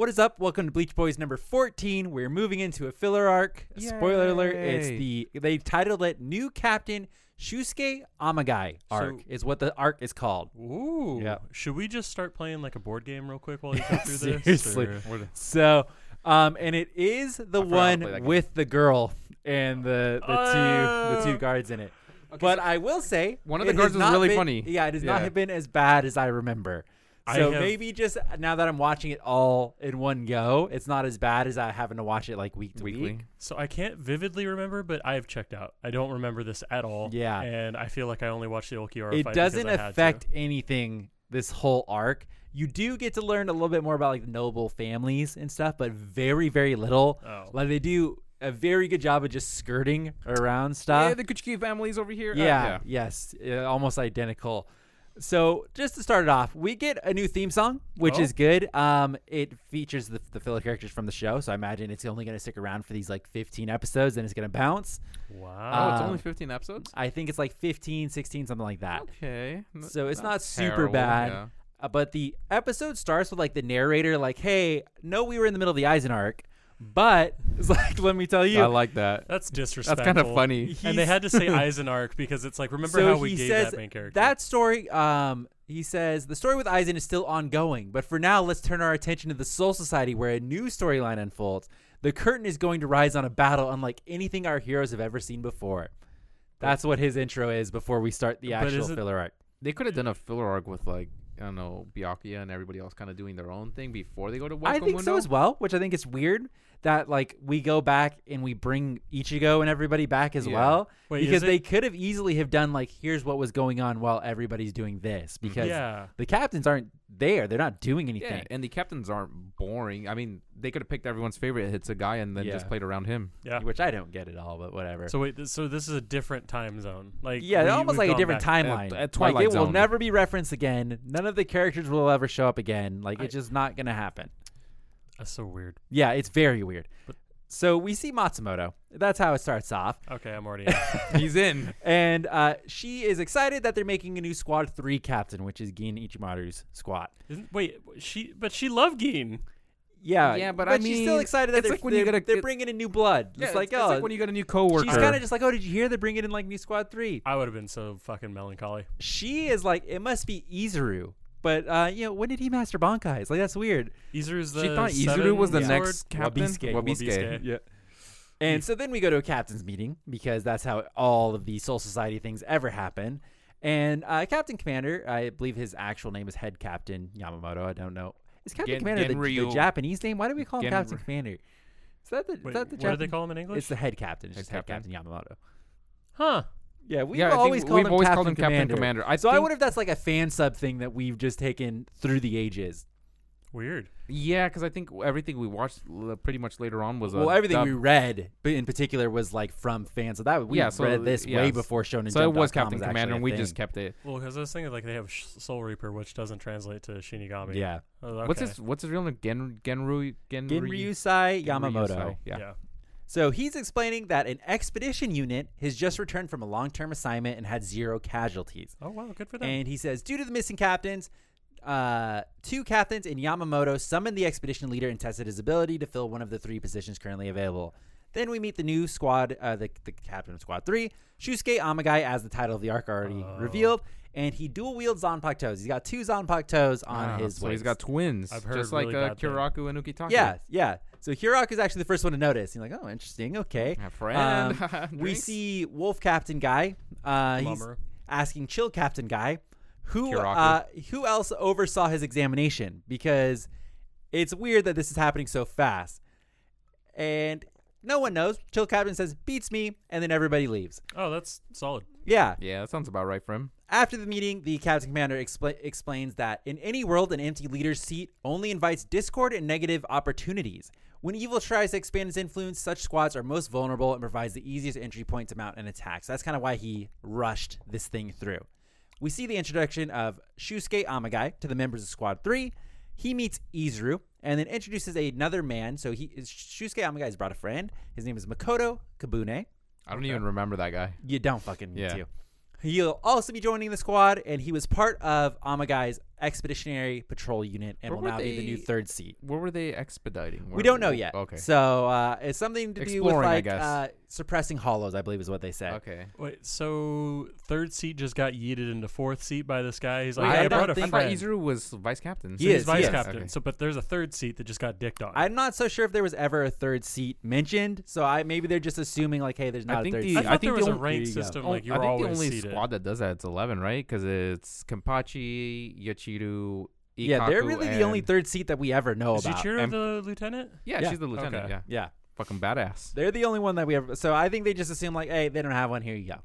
What is up? Welcome to Bleach Boys number 14. We're moving into a filler arc. Spoiler alert, it's the they titled it New Captain Shusuke Amagai arc So- is what the arc is called. Ooh. Yeah. Should we just start playing like a board game real quick while you go through this? Seriously. or- So, um, and it is the forgot how to play that one with the girl and the the two the Oh. two guards in it. but I will say One of the guards was really been- funny. Yeah, it has not Yeah. been as bad as I remember. I So have- maybe just now that I'm watching it all in one go, it's not as bad as I having to watch it like week to Weekly. week. So I can't vividly remember, but I have checked out. I don't remember this at all. Yeah. And I feel like I only watched the Ulquiorra it fight doesn't because I had affect to. anything this whole arc. You do get to learn a little bit more about like noble families and stuff, but very very little. Oh. Like they do a very good job of just skirting around stuff. yeah, the Kuchiki families over here. Uh, yeah, yes, uh, almost identical. So just to start it off, we get a new theme song, which Oh. is good. Um, it features the, the filler characters from the show, so I imagine it's only going to stick around for these like 15 episodes, and it's going to bounce. Wow. Oh, it's Um, only 15 episodes. I think it's like 15, 16, something like that. Okay. So it's not, super terrible, bad. yeah. Uh, but the episode starts with like the narrator, like, "Hey, no, we were in the middle of the Aizen arc, but it's like, let me tell you, I like that. That's disrespectful. That's kind of funny. And they had to say Eisenarch because it's like, remember so how we gave says that main character? that story. Um, he says the story with Aizen is still ongoing, but for now, let's turn our attention to the Soul Society, where a new storyline unfolds. The curtain is going to rise on a battle unlike anything our heroes have ever seen before. That's what his intro is before we start the actual filler arc. They could have done a filler arc with like I don't know Byakuya and everybody else kind of doing their own thing before they go to Hueco I think so as well, which I think is weird that like we go back and we bring Ichigo and everybody back as Yeah. well Wait, because they could have easily have done like here's what was going on while everybody's doing this because yeah. the captains aren't there they're not doing anything. Yeah, anything and the captains aren't boring. I mean, they could have picked everyone's favorite Hitsugaya and then Yeah. just played around him. Yeah. which I don't get at all but whatever So wait, th- so this is a different time zone. Like yeah we- almost like a different back- timeline at like Twilight it will never be referenced again none of the characters will ever show up again like I- it's just not gonna happen That's so weird. yeah it's very weird But- so we see Matsumoto that's how it starts off Okay, I'm already. in. He's in. and uh, she is excited that they're making a new Squad Three captain, which is Gin Ichimaru's squad. Isn't, wait, she but she loved Gin. Yeah, Yeah, but I she's still mean, excited that it's they're, like when you they're, get a- they're bringing in new blood. Yeah, it's like it's oh, like when you got a new coworker. she's kind of just like, oh, did you hear they're bringing in like new Squad Three? I would have been so fucking melancholy. She is like, it must be Izuru, but uh, you know, when did he master Bankai? Like that's weird. Izuru's the she thought Izuru was the sword? next captain. Wabisuke. Wabisuke. Yeah. And so then we go to a captain's meeting because that's how all of the Soul Society things ever happen. And uh, Captain Commander, I believe his actual name is Head Captain Yamamoto. I don't know. Is Captain Gen- Commander the, the Japanese name? Why do we call him Gen- Captain Commander? Is that the, is Wait, that the what do they call him in English? It's the head captain. It's Head just head Captain captain. Yamamoto. huh. Yeah, we've Yeah, always called we've him always called him Captain Commander. Commander. I so I wonder if that's like a fan sub thing that we've just taken through the ages. Weird. Yeah, because I think everything we watched l- pretty much later on was Well, everything dub- we read, but in particular, was like from fans. So that we Yeah, so, read this yeah, way before Shonen So it was Captain was Commander, and we thing. just kept it. Well, because I was thinking like they have Soul Reaper, which doesn't translate to Shinigami. Yeah. Oh, okay. What's his What's his real name? Gen Genru Genryu Ginryusai Yamamoto. Genryusai, Yeah. Yeah. So he's explaining that an expedition unit has just returned from a long-term assignment and had zero casualties. Oh wow, good for them. And he says, due to the missing captains, uh, two captains and Yamamoto summoned the expedition leader and tested his ability to fill one of the three positions currently available. Then we meet the new squad, uh, the, the captain of Squad 3, Shusuke Amagai, as the title of the arc already Oh. revealed. And he dual wields Zanpakuto toes. He's got two Zanpakuto toes on Ah, his so He's got twins, I've heard just like uh. Kyoraku and Ukitake. Yeah, yeah. So Hirok is actually the first one to notice. He's like, oh, interesting. Okay. A friend. Um, we see Wolf Captain Guy. Uh, he's asking Chill Captain Guy, who uh, who else oversaw his examination because it's weird that this is happening so fast, and no one knows. Chill Captain says beats me, and then everybody leaves. Oh, that's solid. Yeah. Yeah, that sounds about right for him. After the meeting, the captain commander expla- explains that in any world, an empty leader's seat only invites discord and negative opportunities. When evil tries to expand its influence, such squads are most vulnerable and provides the easiest entry point to mount an attack. So that's kind of why he rushed this thing through. We see the introduction of Shusuke Amagai to the members of Squad 3. He meets Izuru and then introduces another man. So he Shusuke Amagai has brought a friend. His name is Makoto Kibune. I don't even remember that guy. You don't fucking need Yeah. to. He'll also be joining the squad, and he was part of Amagai's expeditionary patrol unit and Where will were now be the new they- third seat. Where were they expediting? We don't know yet. Okay. So uh, it's something to do with Exploring, I like guess. uh, suppressing hollows, I believe is what they said. okay. Wait, so third seat just got yeeted into fourth seat by this guy. He's like, Wait, I, I brought don't a I think- thought friend. Izuru was vice captain. He He's is, vice he is. captain. Okay. So, but there's a third seat that just got dicked on. I'm not so sure if there was ever a third seat mentioned. So I maybe they're just assuming like, hey, there's not I a think third the seat. I I thought think there the was a only- rank There you go. system. Oh, Like you I were think the always only seated. squad that does that is eleven, right? Because it's Kenpachi, Yachiru, yeah, they're Ikkaku, really the only third seat that we ever know Is about. Yuichiro And- the lieutenant? Yeah, Yeah. she's the lieutenant. Okay. Yeah, Yeah, fucking badass. they're the only one that we ever. So I think they just assume like, hey, they don't have one. Here you go.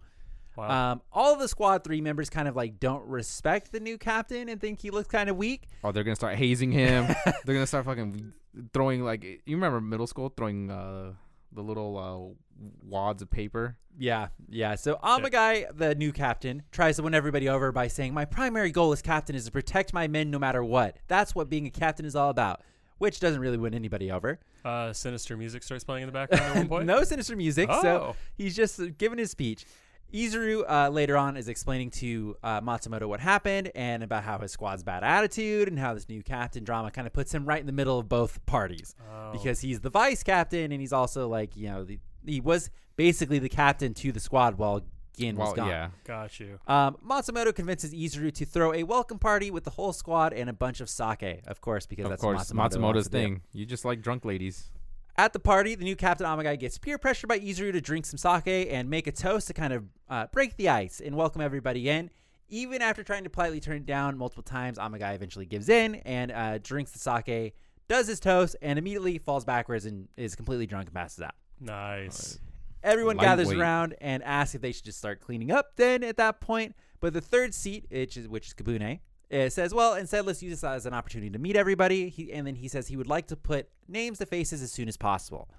Wow. Um, all of the squad three members kind of like don't respect the new captain and think he looks kind of weak. Oh, they're gonna start hazing him. they're gonna start fucking throwing like you remember middle school throwing uh the little uh wads of paper. Yeah, yeah. So Amagai, the new captain, tries to win everybody over by saying, "My primary goal as captain is to protect my men no matter what. That's what being a captain is all about." Which doesn't really win anybody over. uh, sinister music starts playing in the background at one point. no sinister music. So Oh. he's just giving his speech. Izuru uh, later on is explaining to uh, Matsumoto what happened and about how his squad's bad attitude and how this new captain drama kind of puts him right in the middle of both parties Oh. because he's the vice captain and he's also like you know the, he was basically the captain to the squad while Gin was gone. yeah. Got you. Um, Matsumoto convinces Izuru to throw a welcome party with the whole squad and a bunch of sake, of course, because Of that's course, Matsumoto Matsumoto's thing. You just like drunk ladies. At the party, the new Captain Amagai gets peer pressure by Izuru to drink some sake and make a toast to kind of uh, break the ice and welcome everybody in. Even after trying to politely turn it down multiple times, Amagai eventually gives in and uh, drinks the sake, does his toast, and immediately falls backwards and is completely drunk and passes out. Nice. Everyone gathers around and asks if they should just start cleaning up then at that point. But the third seat, which is, which is Kibune, uh, says, well, instead, let's use this as an opportunity to meet everybody. He, and then he says he would like to put names to faces as soon as possible.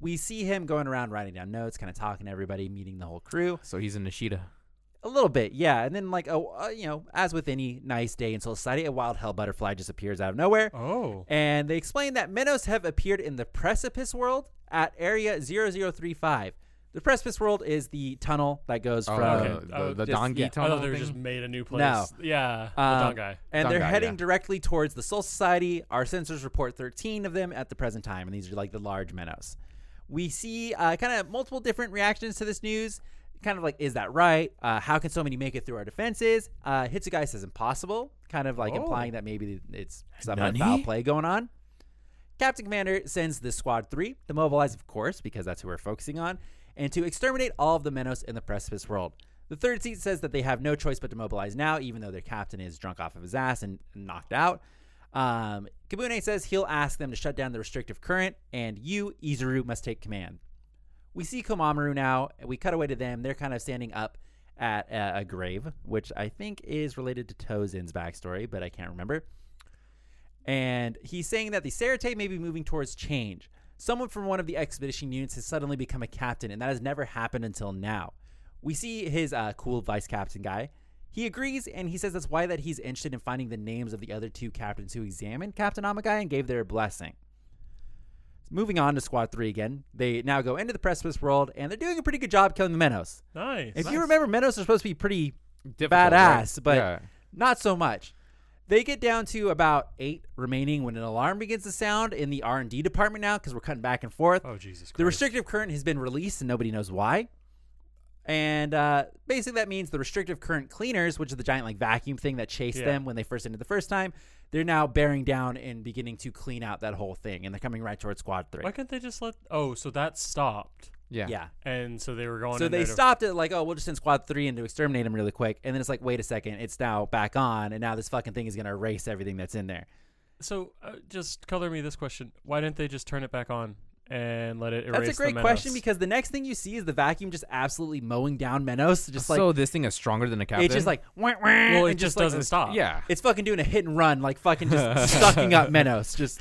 We see him going around writing down notes, kind of talking to everybody, meeting the whole crew. So he's in Nishida. A little bit, yeah. And then, like, oh, uh, you know, as with any nice day in Soul Society, a wild hell butterfly just appears out of nowhere. Oh. And they explain that Menos have appeared in the Precipice world at Area 0035. The Precipice world is the tunnel that goes Oh, from. okay. the, Oh, the just- Dangai yeah. I tunnel thought they were thing? just made a new place. No. Yeah. the Um, Dangai. And they're guy, heading yeah. directly towards the Soul Society. Our sensors report 13 of them at the present time, and these are like the large Menos. We see uh, kind of multiple different reactions to this news. Kind of like, is that right? Uh, how can so many make it through our defenses? Uh, Hitsugaya says impossible, kind of like Oh. implying that maybe it's some kind of Nani? foul play going on. Captain Commander sends the Squad 3 to mobilize, of course, because that's who we're focusing on, and to exterminate all of the Menos in the Precipice world. The third seat says that they have no choice but to mobilize now, even though their captain is drunk off of his ass and knocked out. Um, Kibune says he'll ask them to shut down the restrictive current, and you, Izuru, must take command. We see Komamura now, and we cut away to them. They're kind of standing up at a, a grave, which I think is related to Tosen's backstory, but I can't remember. And he's saying that the Seireitei may be moving towards change. Someone from one of the expedition units has suddenly become a captain, and that has never happened until now. We see his uh, cool vice captain guy. He agrees, and he says that's why that he's interested in finding the names of the other two captains who examined Captain Amagai and gave their blessing. Moving on to Squad 3 again, they now go into the Precipice world, and they're doing a pretty good job killing the Menos. Nice. If you remember, Menos are supposed to be pretty Difficult, badass, right? but yeah. not so much. They get down to about eight remaining when an alarm begins to sound in the R and D department now because we're cutting back and forth. Oh Jesus Christ. the restrictive current has been released and nobody knows why. And uh, basically, that means the restrictive current cleaners, which is the giant like vacuum thing that chased Yeah. them when they first entered the first time, they're now bearing down and beginning to clean out that whole thing, and they're coming right towards Squad Three. Why can't they just let? Oh, so that stopped, yeah. Yeah. and so they were going. So they to- stopped it like, oh, we'll just send Squad Three in to exterminate them really quick, and then it's like, wait a second, it's now back on, and now this fucking thing is gonna erase everything that's in there. So uh, just color me this question: Why didn't they just turn it back on and let it erase That's a great the question because the next thing you see is the vacuum just absolutely mowing down Menos. Just like so this thing is stronger than a captain. it's just like wah, wah, well, it just like, doesn't stop. yeah, It's fucking doing a hit and run, like fucking just sucking up Menos. Just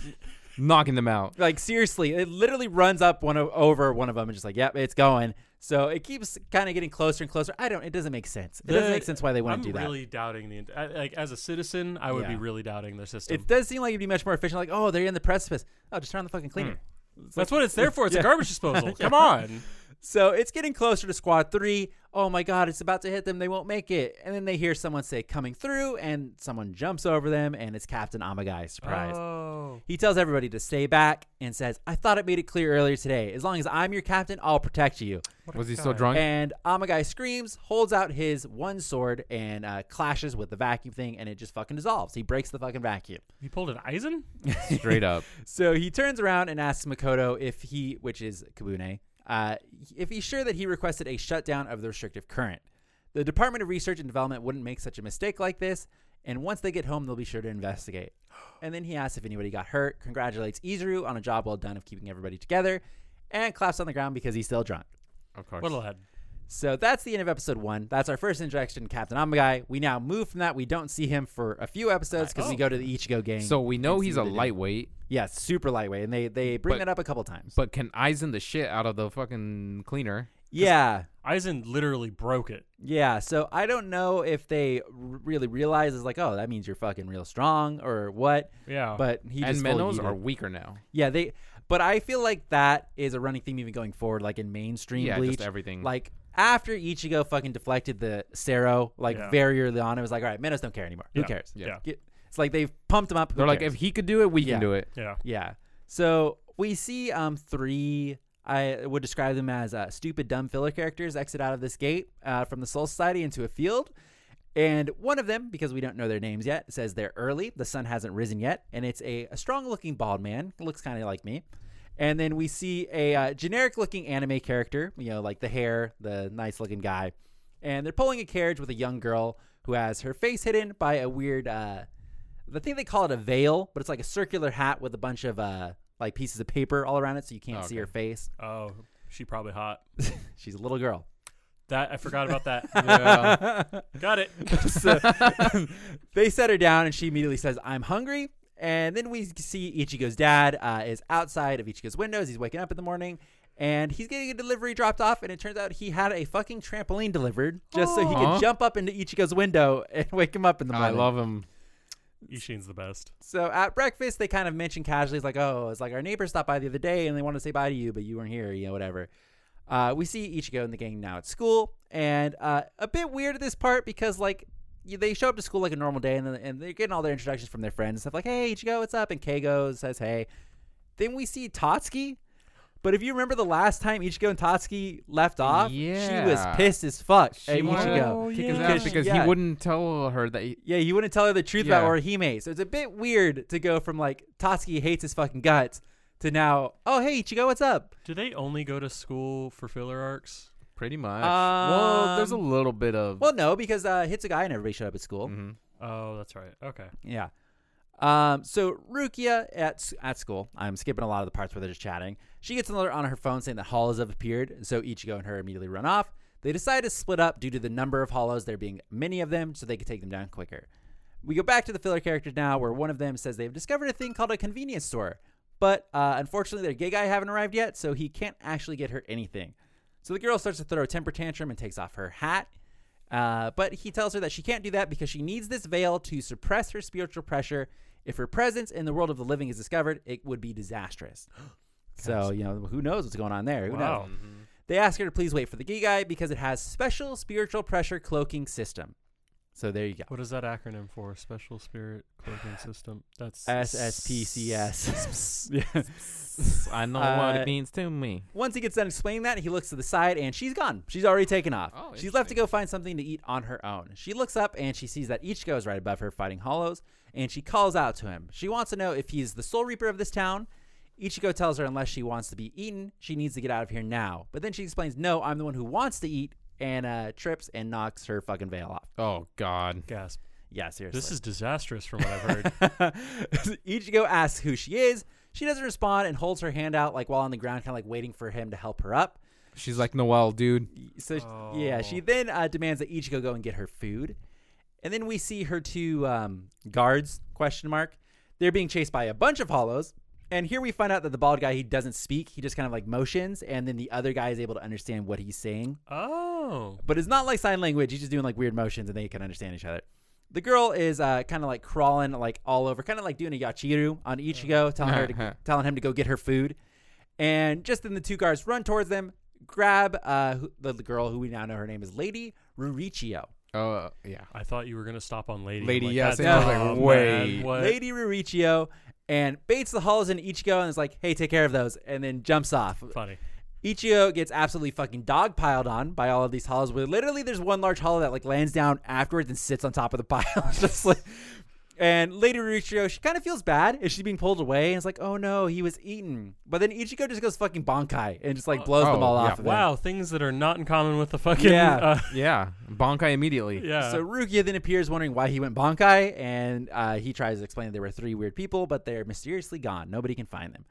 knocking them out. like seriously, it literally runs up one o- over one of them and just like, yep, it's going. So it keeps kind of getting closer and closer. I don't. It doesn't make sense. It doesn't make sense why they wouldn't I'm do that. really doubting the I- like as a citizen, I would be really doubting the system. It does seem like it'd be much more efficient. Like, oh, they're in the precipice. Oh, just turn on the fucking cleaner. Hmm. That's what it's there for. It's Yeah. a garbage disposal. Come on. So it's getting closer to squad three. Oh my god, it's about to hit them. They won't make it. And then they hear someone say coming through, and someone jumps over them, and it's Captain Amagai. Surprise. Oh. He tells everybody to stay back and says, I thought it made it clear earlier today. As long as I'm your captain, I'll protect you. Was he still drunk? And Amagai screams, holds out his one sword, and uh, clashes with the vacuum thing, and it just fucking dissolves. He breaks the fucking vacuum. He pulled an Aizen? Straight up. So he turns around and asks Makoto if he, which is Kibune, uh, if he's sure that he requested a shutdown of the restrictive current. The Department of Research and Development wouldn't make such a mistake like this, and once they get home, they'll be sure to investigate. And then he asks if anybody got hurt, congratulates Izuru on a job well done of keeping everybody together, and claps on the ground because he's still drunk. Of course. What a lad. So that's the end of episode one. That's our first introduction to Captain Amagai. We now move from that. We don't see him for a few episodes because we Oh. go to the Ichigo gang. So we know he's a they do. lightweight, Yeah, super lightweight, and they they bring But- that up a couple times. but can Aizen the shit out of the fucking cleaner? yeah, Aizen literally broke it. yeah. So I don't know if they r- really realize is like, oh, that means you're fucking real strong or what. Yeah. But he and just fully Menos yeeted. are weaker now. yeah they. But I feel like that is a running theme even going forward, like in mainstream Yeah, Bleach. just everything. Like after Ichigo fucking deflected the Cero, like Yeah. very early on, it was like, all right, Menos don't care anymore. Who Yeah. cares? Yeah. Yeah. Get- It's like they've pumped him up. Who They're like, cares? if he could do it, we Yeah. can do it. yeah. Yeah. So we see um three. I would describe them as uh, stupid, dumb filler characters exit out of this gate uh, from the Soul Society into a field. And one of them, because we don't know their names yet, says they're early. The sun hasn't risen yet. And it's a, a strong looking bald man. Looks kind of like me. And then we see a uh, generic looking anime character, you know, like the hair, the nice looking guy. And they're pulling a carriage with a young girl who has her face hidden by a weird, uh, I think they call it a veil, but it's like a circular hat with a bunch of uh, like pieces of paper all around it so you can't see her face. Oh, she probably hot. She's a little girl. That I forgot about that. Yeah. Got it. so they set her down and she immediately says, I'm hungry. And then we see Ichigo's dad uh, is outside of Ichigo's windows. He's waking up in the morning and he's getting a delivery dropped off. And it turns out he had a fucking trampoline delivered just so he Aw. could jump up into Ichigo's window and wake him up in the morning. I love him. Isshin's the best. So at breakfast, they kind of mention casually, it's like, oh, it's like our neighbor stopped by the other day and they wanted to say bye to you, but you weren't here, you know, whatever. Uh, we see Ichigo and the gang now at school, and uh, a bit weird at this part because, like, y- they show up to school like a normal day and, then- and they're getting all their introductions from their friends and stuff like, hey, Ichigo, what's up? And Keigo says, hey. Then we see Tatsuki. But if you remember the last time Ichigo and Tatsuki left off, yeah. she was pissed as fuck She at Ichigo. Oh, to kick his yeah. ass because Yeah. he wouldn't tell her that. He, Yeah, he wouldn't tell her the truth about Yeah. Orihime. So it's a bit weird to go from like Tatsuki hates his fucking guts to now, oh hey Ichigo, what's up? Do they only go to school for filler arcs? Pretty much. well, there's a Um, little bit of. Well, no, because uh, guy and everybody showed up at school. Mhm. Oh, that's right. Okay. Yeah. Um, so Rukia at s- at school, I'm skipping a lot of the parts where they're just chatting. She gets an alert on her phone saying that hollows have appeared. So Ichigo and her immediately run off. They decide to split up due to the number of hollows, there being many of them, so they could take them down quicker. We go back to the filler characters now, where one of them says they've discovered a thing called a convenience store, but uh, unfortunately their gay guy haven't arrived yet, so he can't actually get her anything. So the girl starts to throw a temper tantrum and takes off her hat. Uh, but he tells her that she can't do that because she needs this veil to suppress her spiritual pressure. If her presence in the world of the living is discovered, it would be disastrous. so, you know, who knows what's going on there? Who Wow. knows? They ask her to please wait for the Gigai because it has special spiritual pressure cloaking system. So there you go. What is that acronym for? Special Spirit Cloaking System. That's SSPCS. I know what Uh, it means to me. Once he gets done explaining that, he looks to the side and she's gone. She's already taken off. Oh, she's left to go find something to eat on her own. She looks up and she sees that Ichigo is right above her fighting hollows and she calls out to him. She wants to know if he's the Soul reaper of this town. Ichigo tells her unless she wants to be eaten, she needs to get out of here now. But then she explains, no, I'm the one who wants to eat and uh, trips and knocks her fucking veil off. Oh God. gasp. Yeah, seriously. This is disastrous from what I've heard. Ichigo asks who she is. She doesn't respond and holds her hand out like while on the ground, kind of like waiting for him to help her up. She's like Noel, dude. So sh- yeah, she Oh. then uh, demands that Ichigo go and get her food, and then we see her two um, guards question mark. They're being chased by a bunch of hollows, and here we find out that the bald guy he doesn't speak. He just kind of like motions, and then the other guy is able to understand what he's saying. Oh. But it's not like sign language. He's just doing like weird motions, and they can understand each other. The girl is uh, kind of like crawling like all over, kind of like doing a yachiru on Ichigo, telling her to, telling him to go get her food. And just then the two guards run towards them, grab uh, the, the girl who we now know her name is Lady Rurichiyo. Oh yeah. I thought you were gonna stop on lady. Lady, like, yes, that's I was like, dumb, wait. man. Lady Rurichiyo and baits the hollows in Ichigo and is like, "Hey, take care of those," and then jumps off. Funny. Ichigo gets absolutely fucking dog piled on by all of these hollows. Where literally, there's one large hollow that like lands down afterwards and sits on top of the pile, just like. And Lady Richiyo, she kind of feels bad as she's being pulled away, and it's like, oh no, he was eaten. But then Ichigo just goes fucking bankai and just like blows them Oh, all yeah. off. Of them. Wow, things that are not in common with the fucking. Yeah. Uh, Yeah. Bankai immediately. yeah. So Rukia then appears wondering why he went bankai, and uh, he tries to explain that there were three weird people, but they're mysteriously gone. Nobody can find them.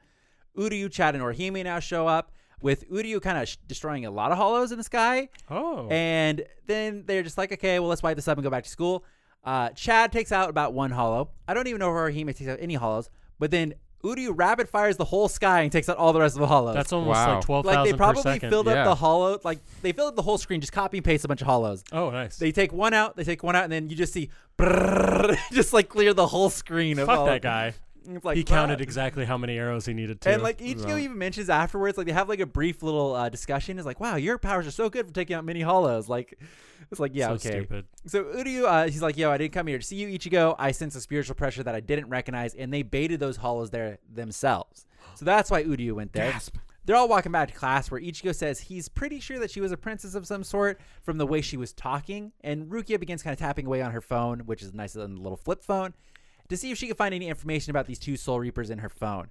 Uryu, Chad, and Orihime now show up, with Uryu kind of sh- destroying a lot of hollows in the sky. oh. And then they're just like, okay, well, let's wipe this up and go back to school. Uh, Chad takes out about one hollow. I don't even know if Orihime takes out any hollows, but then Uryu rapid fires the whole sky and takes out all the rest of the hollows. That's almost Wow. like twelve like thousand they probably second. filled Yeah. up the hollow, like they filled up the whole screen, just copy and paste a bunch of hollows. oh, nice. They take one out, they take one out, and then you just see, brrrr, just like clear the whole screen. Of Fuck all- that guy. Like, he counted exactly how many arrows he needed to. And like Ichigo Yeah. even mentions afterwards, like they have like a brief little uh, discussion. Is like, wow, your powers are so good for taking out mini hollows. Like, it's like, yeah, so okay. stupid. So Uryu, uh, he's like, yo, I didn't come here to see you, Ichigo. I sense a spiritual pressure that I didn't recognize, and they baited those hollows there themselves. So that's why Uryu went there. They're all walking back to class where Ichigo says he's pretty sure that she was a princess of some sort from the way she was talking. And Rukia begins kind of tapping away on her phone, which is nice on the little flip phone, to see if she can find any information about these two Soul Reapers in her phone.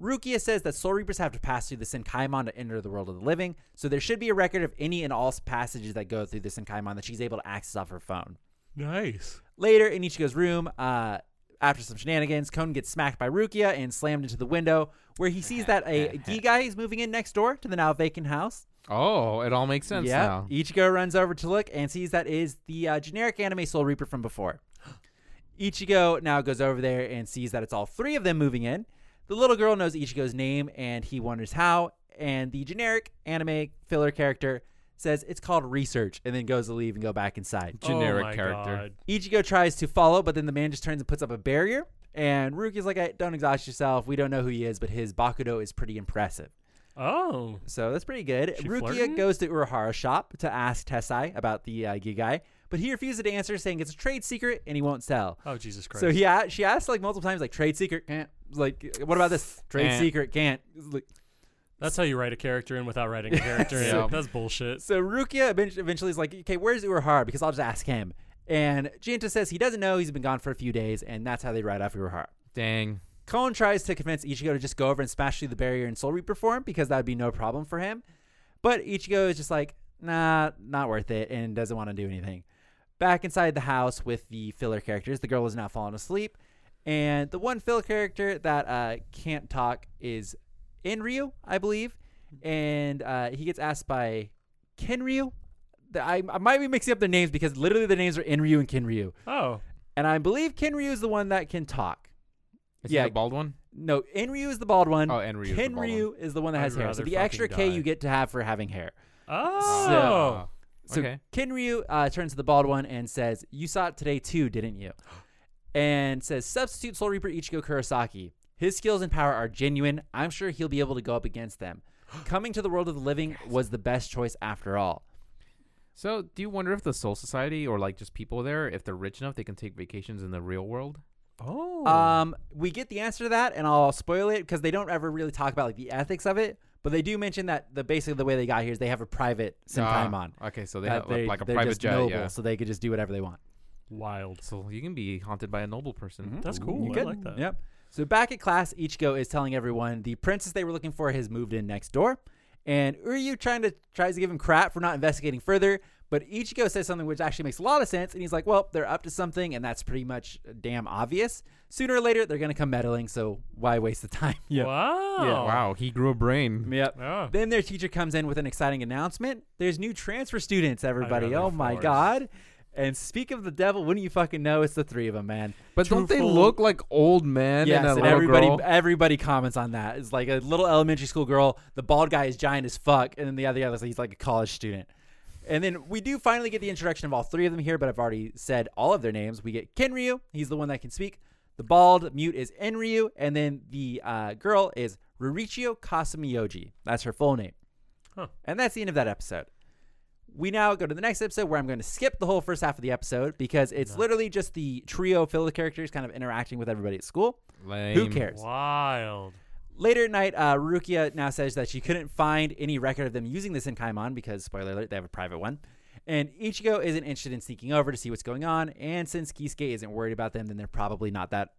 Rukia says that Soul Reapers have to pass through the Senkaimon to enter the world of the living, so there should be a record of any and all passages that go through the Senkaimon that she's able to access off her phone. Nice. Later in Ichigo's room, uh, after some shenanigans, Kon gets smacked by Rukia and slammed into the window, where he sees that a Gigai is moving in next door to the now vacant house. Oh, it all makes sense yeah, now. Ichigo runs over to look and sees that is the uh, generic anime Soul Reaper from before. Ichigo now goes over there and sees that it's all three of them moving in. The little girl knows Ichigo's name and he wonders how. And the generic anime filler character says it's called research and then goes to leave and go back inside. Generic oh my character. God. Ichigo tries to follow, but then the man just turns and puts up a barrier. And Ruki's like, hey, don't exhaust yourself. We don't know who he is, but his Bakudo is pretty impressive. Oh. So that's pretty good. She Rukia flirting? goes to Urahara's shop to ask Tessai about the uh, Gigai, but he refuses to answer, saying it's a trade secret and he won't sell. Oh Jesus Christ. So he a- she asked like multiple times, like trade secret can't. Like, what about this trade Eh. secret can't? Like, That's how you write a character in without writing a character in. That's bullshit. so Rukia eventually eventually is like, okay, where's Urahara? Because I'll just ask him. And Jinta says he doesn't know. He's been gone for a few days, and that's how they write off Urahara. Dang. Kon tries to convince Ichigo to just go over and smash through the barrier in Soul Reaper form because that would be no problem for him. But Ichigo is just like, nah, not worth it, and doesn't want to do anything. Back inside the house with the filler characters, the girl is now falling asleep. And the one filler character that uh, can't talk is Inryu, I believe. And uh, he gets asked by Kenryu. The- I, I might be mixing up their names because literally the names are Inryu and Kenryu. Oh. And I believe Kenryu is the one that can talk. Is Yeah. he the bald one? No, Enryu is the bald one. Oh, Enryu is the bald Kenryu is the one that I'd has hair. So the extra fucking K die. you get to have for having hair. Oh. So okay. Kenryu uh, turns to the bald one and says, "You saw it today too, didn't you?" And says, "Substitute Soul Reaper Ichigo Kurosaki. His skills and power are genuine. I'm sure he'll be able to go up against them. Coming to the world of the living was the best choice after all." So, do you wonder if the Soul Society or like just people there, if they're rich enough, they can take vacations in the real world? Oh. Um, we get the answer to that, and I'll spoil it because they don't ever really talk about like the ethics of it. But they do mention that the basically the way they got here is they have a private Senkaimon. Ah, okay, so they that have they- like a they're private just jet. noble, Yeah. so they could just do whatever they want. Wild. So you can be haunted by a noble person. That's cool. You I could. like that. Yep. So back at class, Ichigo is telling everyone the princess they were looking for has moved in next door, And Uryu trying to tries to give him crap for not investigating further, but Ichigo says something which actually makes a lot of sense, and he's like, "Well, they're up to something, and that's pretty much damn obvious. Sooner or later, they're gonna come meddling, so why waste the time?" Yeah. Wow. Yeah. Wow, he grew a brain. Yep. Oh. Then their teacher comes in with an exciting announcement. There's new transfer students, everybody. Oh of my course. god. And speak of the devil, wouldn't you fucking know it's the three of them, man? But don't they look like old men yes, and a and everybody girl? everybody comments on that. It's like a little elementary school girl. The bald guy is giant as fuck, and then the other guy looks like he's like a college student. And then we do finally get the introduction of all three of them here, but I've already said all of their names. We get Kenryu, he's the one that can speak. The bald mute is Enryu, and then the uh, girl is Rurichiyo Kasumioji. That's her full name. Huh. And that's the end of that episode. We now go to the next episode where I'm going to skip the whole first half of the episode because it's literally just the trio of filler characters kind of interacting with everybody at school. Who cares? Wild. Later at night, uh, Rukia now says that she couldn't find any record of them using the Senkaimon because, spoiler alert, they have a private one. And Ichigo isn't interested in sneaking over to see what's going on. And since Kisuke isn't worried about them, then they're probably not that,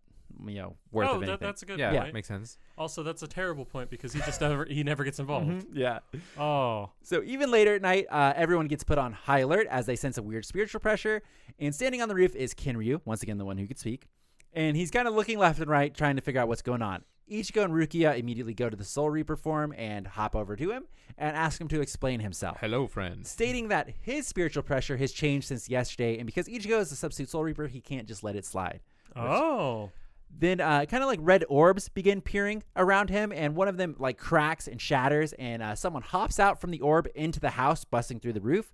you know, worth oh, of anything. that, that's a good Yeah, point. makes sense. Also, that's a terrible point because he just never he never gets involved. yeah. Oh, So even later at night, uh, everyone gets put on high alert as they sense a weird spiritual pressure. And standing on the roof is Kinryu, once again the one who could speak. And he's kind of looking left and right, trying to figure out what's going on. Ichigo and Rukia immediately go to the Soul Reaper form and hop over to him and ask him to explain himself. Hello, friends. Stating that his spiritual pressure has changed since yesterday, and because Ichigo is a substitute Soul Reaper, he can't just let it slide. oh, Then, uh, kind of like red orbs begin peering around him, and one of them like cracks and shatters, and uh, someone hops out from the orb into the house, busting through the roof.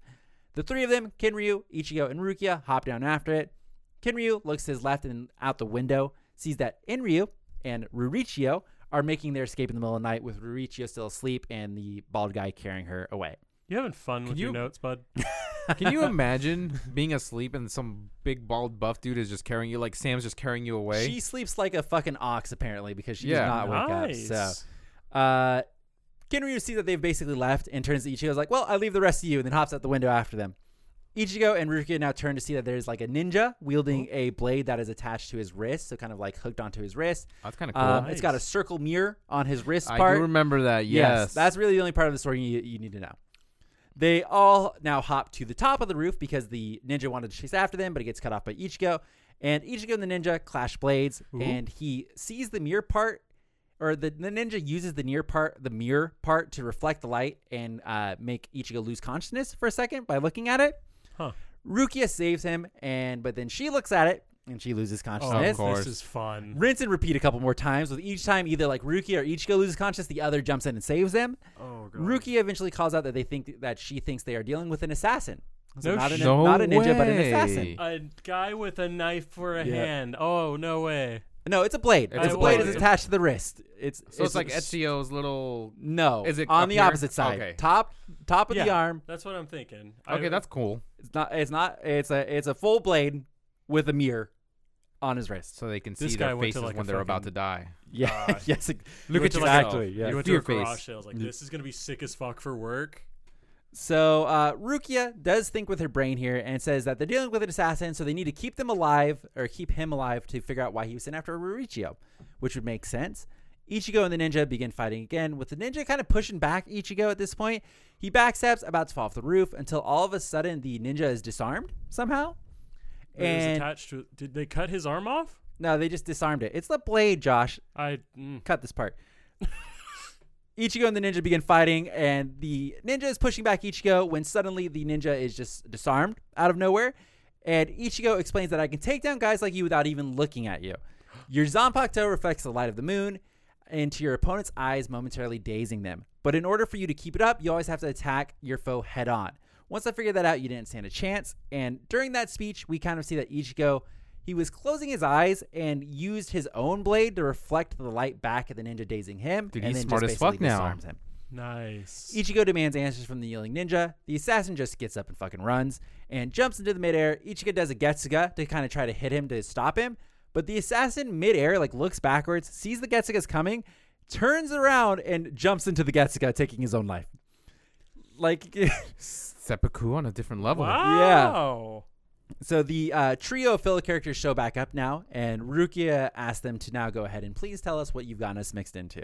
The three of them, Kinryu, Ichigo, and Rukia, hop down after it. Kinryu looks to his left and out the window, sees that Inryu and Rurichiyo are making their escape in the middle of the night, with Rurichiyo still asleep and the bald guy carrying her away. you having fun with your notes, bud? Can you imagine being asleep and some big bald buff dude is just carrying you like Sam's just carrying you away? She sleeps like a fucking ox, apparently, because she Yeah. does not wake up. So. Uh, Kinryu sees that they've basically left and turns to Ichigo's like, well, I leave the rest to you, and then hops out the window after them. Ichigo and Rukia now turn to see that there's like a ninja wielding a blade that is attached to his wrist, so kind of like hooked onto his wrist. That's kind of cool. Um, It's got a circle mirror on his wrist I part. do remember that. Yes. that's really the only part of the story you, you need to know. They all now hop to the top of the roof because the ninja wanted to chase after them, but it gets cut off by Ichigo. And Ichigo and the ninja clash blades, and he sees the mirror part, or the, the ninja uses the near part, the mirror part, to reflect the light and uh, make Ichigo lose consciousness for a second by looking at it. Huh. Rukia saves him, and but then she looks at it and she loses consciousness. course. This is fun. Rinse and repeat a couple more times. With each time, either like Rukia or Ichigo loses consciousness, the other jumps in and saves them. Oh god. Rukia eventually calls out that they think that she thinks they are dealing with an assassin. So No not, an, No not a ninja, but an assassin. A guy with a knife for a Yeah. hand. Oh no way. No, it's a blade. It's It's, a a blade. blade. It's attached to the wrist. It's so it's, like s- Ezio's little. No, Is it on the here? opposite side? Okay. Top, top of the arm. That's what I'm thinking. I- Okay, that's cool. It's not. It's not. It's a. It's a full blade with a mirror on his wrist. So they can This see guy their went to, faces like, a when they're about fucking- to die. Yeah. God. yes. Look at went to, like, exactly. yourself. Yeah. You went to Fear a garage face. sale. I was like, this is gonna be sick as fuck for work. So uh, Rukia does think with her brain here and says that they're dealing with an assassin, so they need to keep them alive or keep him alive to figure out why he was sent after Rurichiyo, which would make sense. Ichigo and the ninja begin fighting again, with the ninja kind of pushing back Ichigo at this point. He backsteps, about to fall off the roof, until all of a sudden the ninja is disarmed somehow. It was And attached to. Did they cut his arm off? no, they just disarmed it. It's the blade, Josh. I. Mm. cut this part. Ichigo and the ninja begin fighting, and the ninja is pushing back Ichigo when suddenly the ninja is just disarmed out of nowhere. And Ichigo explains that I can take down guys like you without even looking at you. Your Zanpakuto reflects the light of the moon into your opponent's eyes, momentarily dazing them. But in order for you to keep it up, you always have to attack your foe head on. Once I figured that out, you didn't stand a chance. And during that speech, we kind of see that Ichigo he was closing his eyes and used his own blade to reflect the light back at the ninja, dazing him. Dude, and he's then smart just as fuck now. him. Nice. Ichigo demands answers from the yelling ninja. The assassin just gets up and fucking runs and jumps into the midair. Ichigo does a Getsuga to kind of try to hit him to stop him, but the assassin midair like looks backwards, sees the Getsuga's coming, turns around and jumps into the Getsuga, taking his own life. Like, Seppuku on a different level. Wow. so the uh, trio of filler characters show back up now, and Rukia asks them to now go ahead and please tell us what you've gotten us mixed into.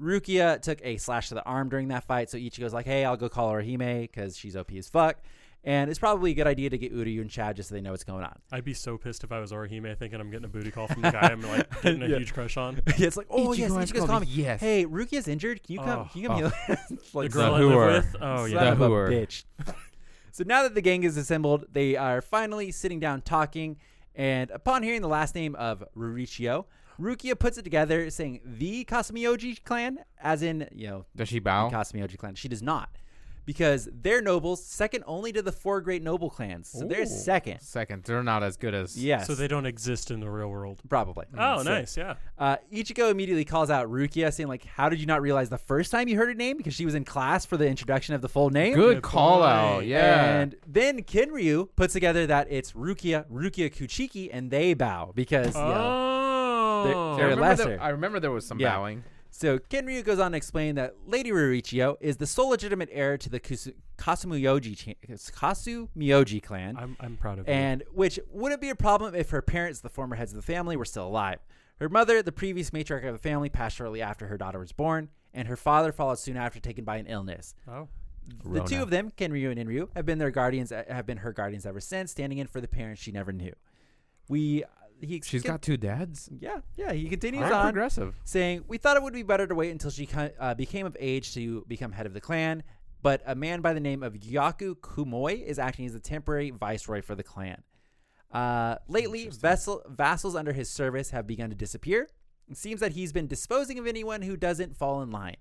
Rukia took a slash to the arm during that fight, so Ichigo's like, hey, I'll go call Orihime because she's OP as fuck. And it's probably a good idea to get Uryu and Chad just so they know what's going on. I'd be so pissed if I was Orihime thinking I'm getting a booty call from the guy I'm like getting a Yeah. huge crush on. yeah, it's like, oh, yes, Ichigo has Ichigo's called calling me. me. Yes. Hey, Rukia's injured. Can you come? Oh, can you come heal? Oh. It's The like, girl the I live with. Oh son yeah. of a whoer. bitch. so now that the gang is assembled, they are finally sitting down talking. And upon hearing the last name of Rurichiyo, Rukia puts it together saying the Kasumioji clan, as in, you know, Does she bow? Kasumioji clan. She does not. Because they're nobles, second only to the four great noble clans. So they're Ooh. second. Second, they're not as good as. Yes. So they don't exist in the real world. Probably. Oh, So, nice. Yeah. Uh, Ichigo immediately calls out Rukia, saying, like, how did you not realize the first time you heard her name? Because she was in class for the introduction of the full name. Good Good call point. out. Yeah. And then Kinryu puts together that it's Rukia, Rukia Kuchiki, and they bow because, you know. Oh. they're- I they're remember, lesser. there, I remember there was some Yeah. bowing. So Kinryu goes on to explain that Lady Rurichiyo is the sole legitimate heir to the Kusu- Kasumuyoji, cha- Kasumioji clan. I'm, I'm proud of you. and which wouldn't be a problem if her parents, the former heads of the family, were still alive. Her mother, the previous matriarch of the family, passed shortly after her daughter was born, and her father followed soon after, taken by an illness. Oh. The two of them, Kenryu and Inryu, have been their guardians, uh, have been her guardians ever since, standing in for the parents she never knew. We, he, She's got two dads. yeah, yeah. He continues on progressive. saying, "We thought it would be better to wait until she uh, became of age to become head of the clan, but a man by the name of Yaku Kumoi is acting as the temporary viceroy for the clan. Uh, lately, vessel, vassals under his service have begun to disappear. It seems that he's been disposing of anyone who doesn't fall in line.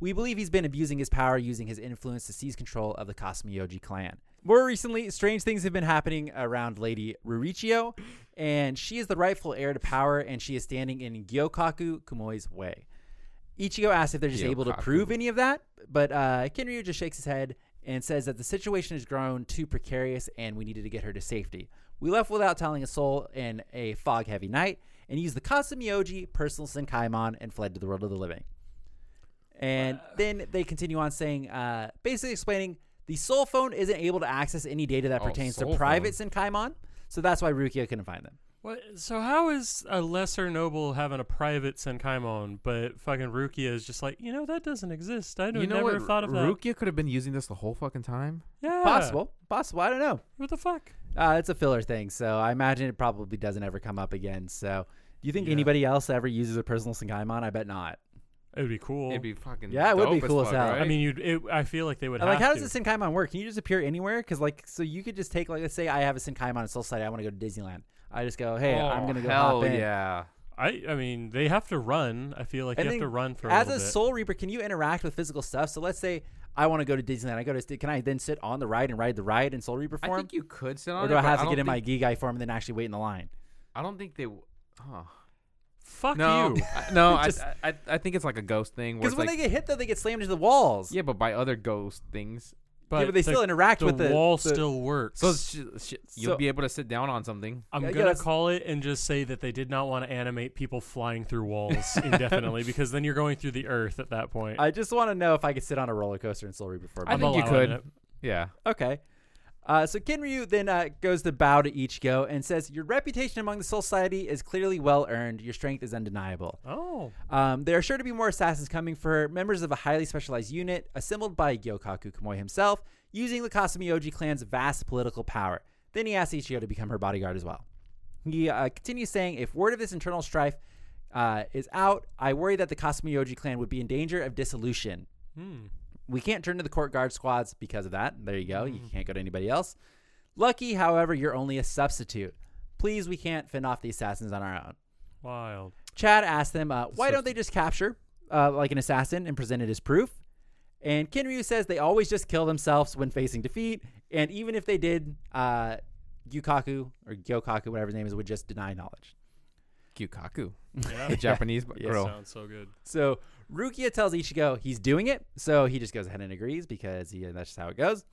We believe he's been abusing his power, using his influence to seize control of the Kasumioji clan. More recently, strange things have been happening around Lady Rurichiyo, and she is the rightful heir to power, and she is standing in Gyokaku Kumoi's way. Ichigo asks if they're just able to prove any of that, but uh, Kinryu just shakes his head and says that the situation has grown too precarious and we needed to get her to safety. We left without telling a soul in a fog heavy night and used the Kasumioji personal Senkaimon and fled to the world of the living. And then they continue on saying, uh, basically explaining the soul phone isn't able to access any data that Oh, pertains to private Senkaimon, so that's why Rukia couldn't find them. What? So how is a lesser noble having a private Senkaimon, but fucking Rukia is just like, you know, that doesn't exist. I You know never what? thought of that. Rukia could have been using this the whole fucking time. yeah. Possible, possible. I don't know. What the fuck? Uh, it's a filler thing, so I imagine it probably doesn't ever come up again. So, do you think Yeah. anybody else ever uses a personal Senkaimon? I bet not. It would be cool. It'd be fucking. Yeah, it would be dope cool as fuck, hell. right? I mean, you'd. It, I feel like they would I'm like, have how to. does the Senkaimon work? Can you just appear anywhere? Because like, so you could just take like, let's say I have a Senkaimon in Soul Society. I want to go to Disneyland. I just go, hey, I'm Oh, gonna go hell hop in. yeah. I. I mean, they have to run. I feel like And they have then to run for As a a little bit. Soul Reaper, can you interact with physical stuff? So let's say I want to go to Disneyland. I go to. Can I then sit on the ride and ride the ride in Soul Reaper form? I form, think you could sit on or it. do I but have to don't get in my think- Gigai form and then actually wait in the line? I don't think they. w- Oh. Fuck No, you. I- no, I, Just- I, I think it's like a ghost thing. Where Because it's when like, they get hit, though, they get slammed into the walls. yeah, but by other ghost things. But, yeah, but they the, still interact the with the wall the- still works. So sh- sh- you'll So- be able to sit down on something. I'm Yeah, yeah, gonna that's- call it and just say that they did not want to animate people flying through walls indefinitely because then you're going through the earth at that point. I just want to know if I could sit on a roller coaster in Soul Reaper for a I I'm minute. think you allowing could. it. Yeah. Okay. Uh, so Kinryu then uh, goes to bow to Ichigo and says, "Your reputation among the Soul Society is clearly well earned. Your strength is undeniable. Oh, Um, there are sure to be more assassins coming for her, members of a highly specialized unit assembled by Gyokaku Kumoi himself, using the Kasumioji clan's vast political power. Then he asks Ichigo to become her bodyguard as well. He uh, continues saying, if word of this internal strife uh, is out, I worry that the Kasumioji clan would be in danger of dissolution. hmm. We can't turn to the court guard squads because of that. There you go. You can't go to anybody else. Lucky, however, you're only a substitute. Please, we can't fend off the assassins on our own. wild. Chad asked them, uh, why don't they just capture uh, like an assassin and present it as proof? And Kinryu says they always just kill themselves when facing defeat, and even if they did, uh, Yukaku or Gyokaku, whatever his name is, would just deny knowledge. Kyukaku, Yeah, the Japanese Yeah, girl. sounds so good. So Rukia tells Ichigo he's doing it, so he just goes ahead and agrees because he, that's just how it goes.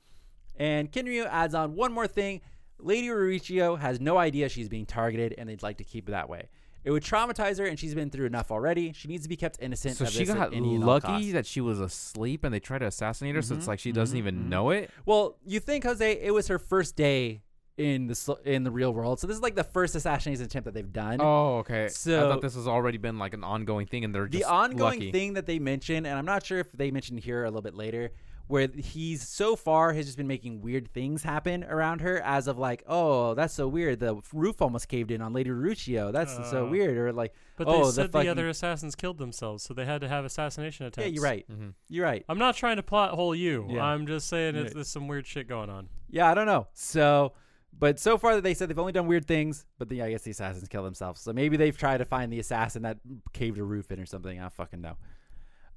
And Kinryu adds on one more thing: Lady Ruichio has no idea she's being targeted, and they'd like to keep it that way. It would traumatize her, and she's been through enough already. She needs to be kept innocent. So of she this got any lucky that she was asleep and they tried to assassinate her. So it's Mhm, like she doesn't mhm, even mhm. know it. Well, you think Jose? It was her first day in the in the real world. So this is like the first assassination attempt that they've done. Oh, okay. I thought this has already been like an ongoing thing, and they're the ongoing lucky. thing that they mention, and I'm not sure if they mentioned here a little bit later, where he's so far has just been making weird things happen around her, as of like, oh, that's so weird. The roof almost caved in on Lady Ruccio. That's so Oh. weird. Or like, But oh, they said the, fucking- other assassins killed themselves, so they had to have assassination attempts. yeah, you're right. Mhm. You're right. I'm not trying to plot hole you. Yeah. I'm just saying it's, Right. there's some weird shit going on. Yeah, I don't know. So, but so far that they said they've only done weird things, but the, I guess the assassins kill themselves. So maybe they've tried to find the assassin that caved a roof in or something. I don't fucking know.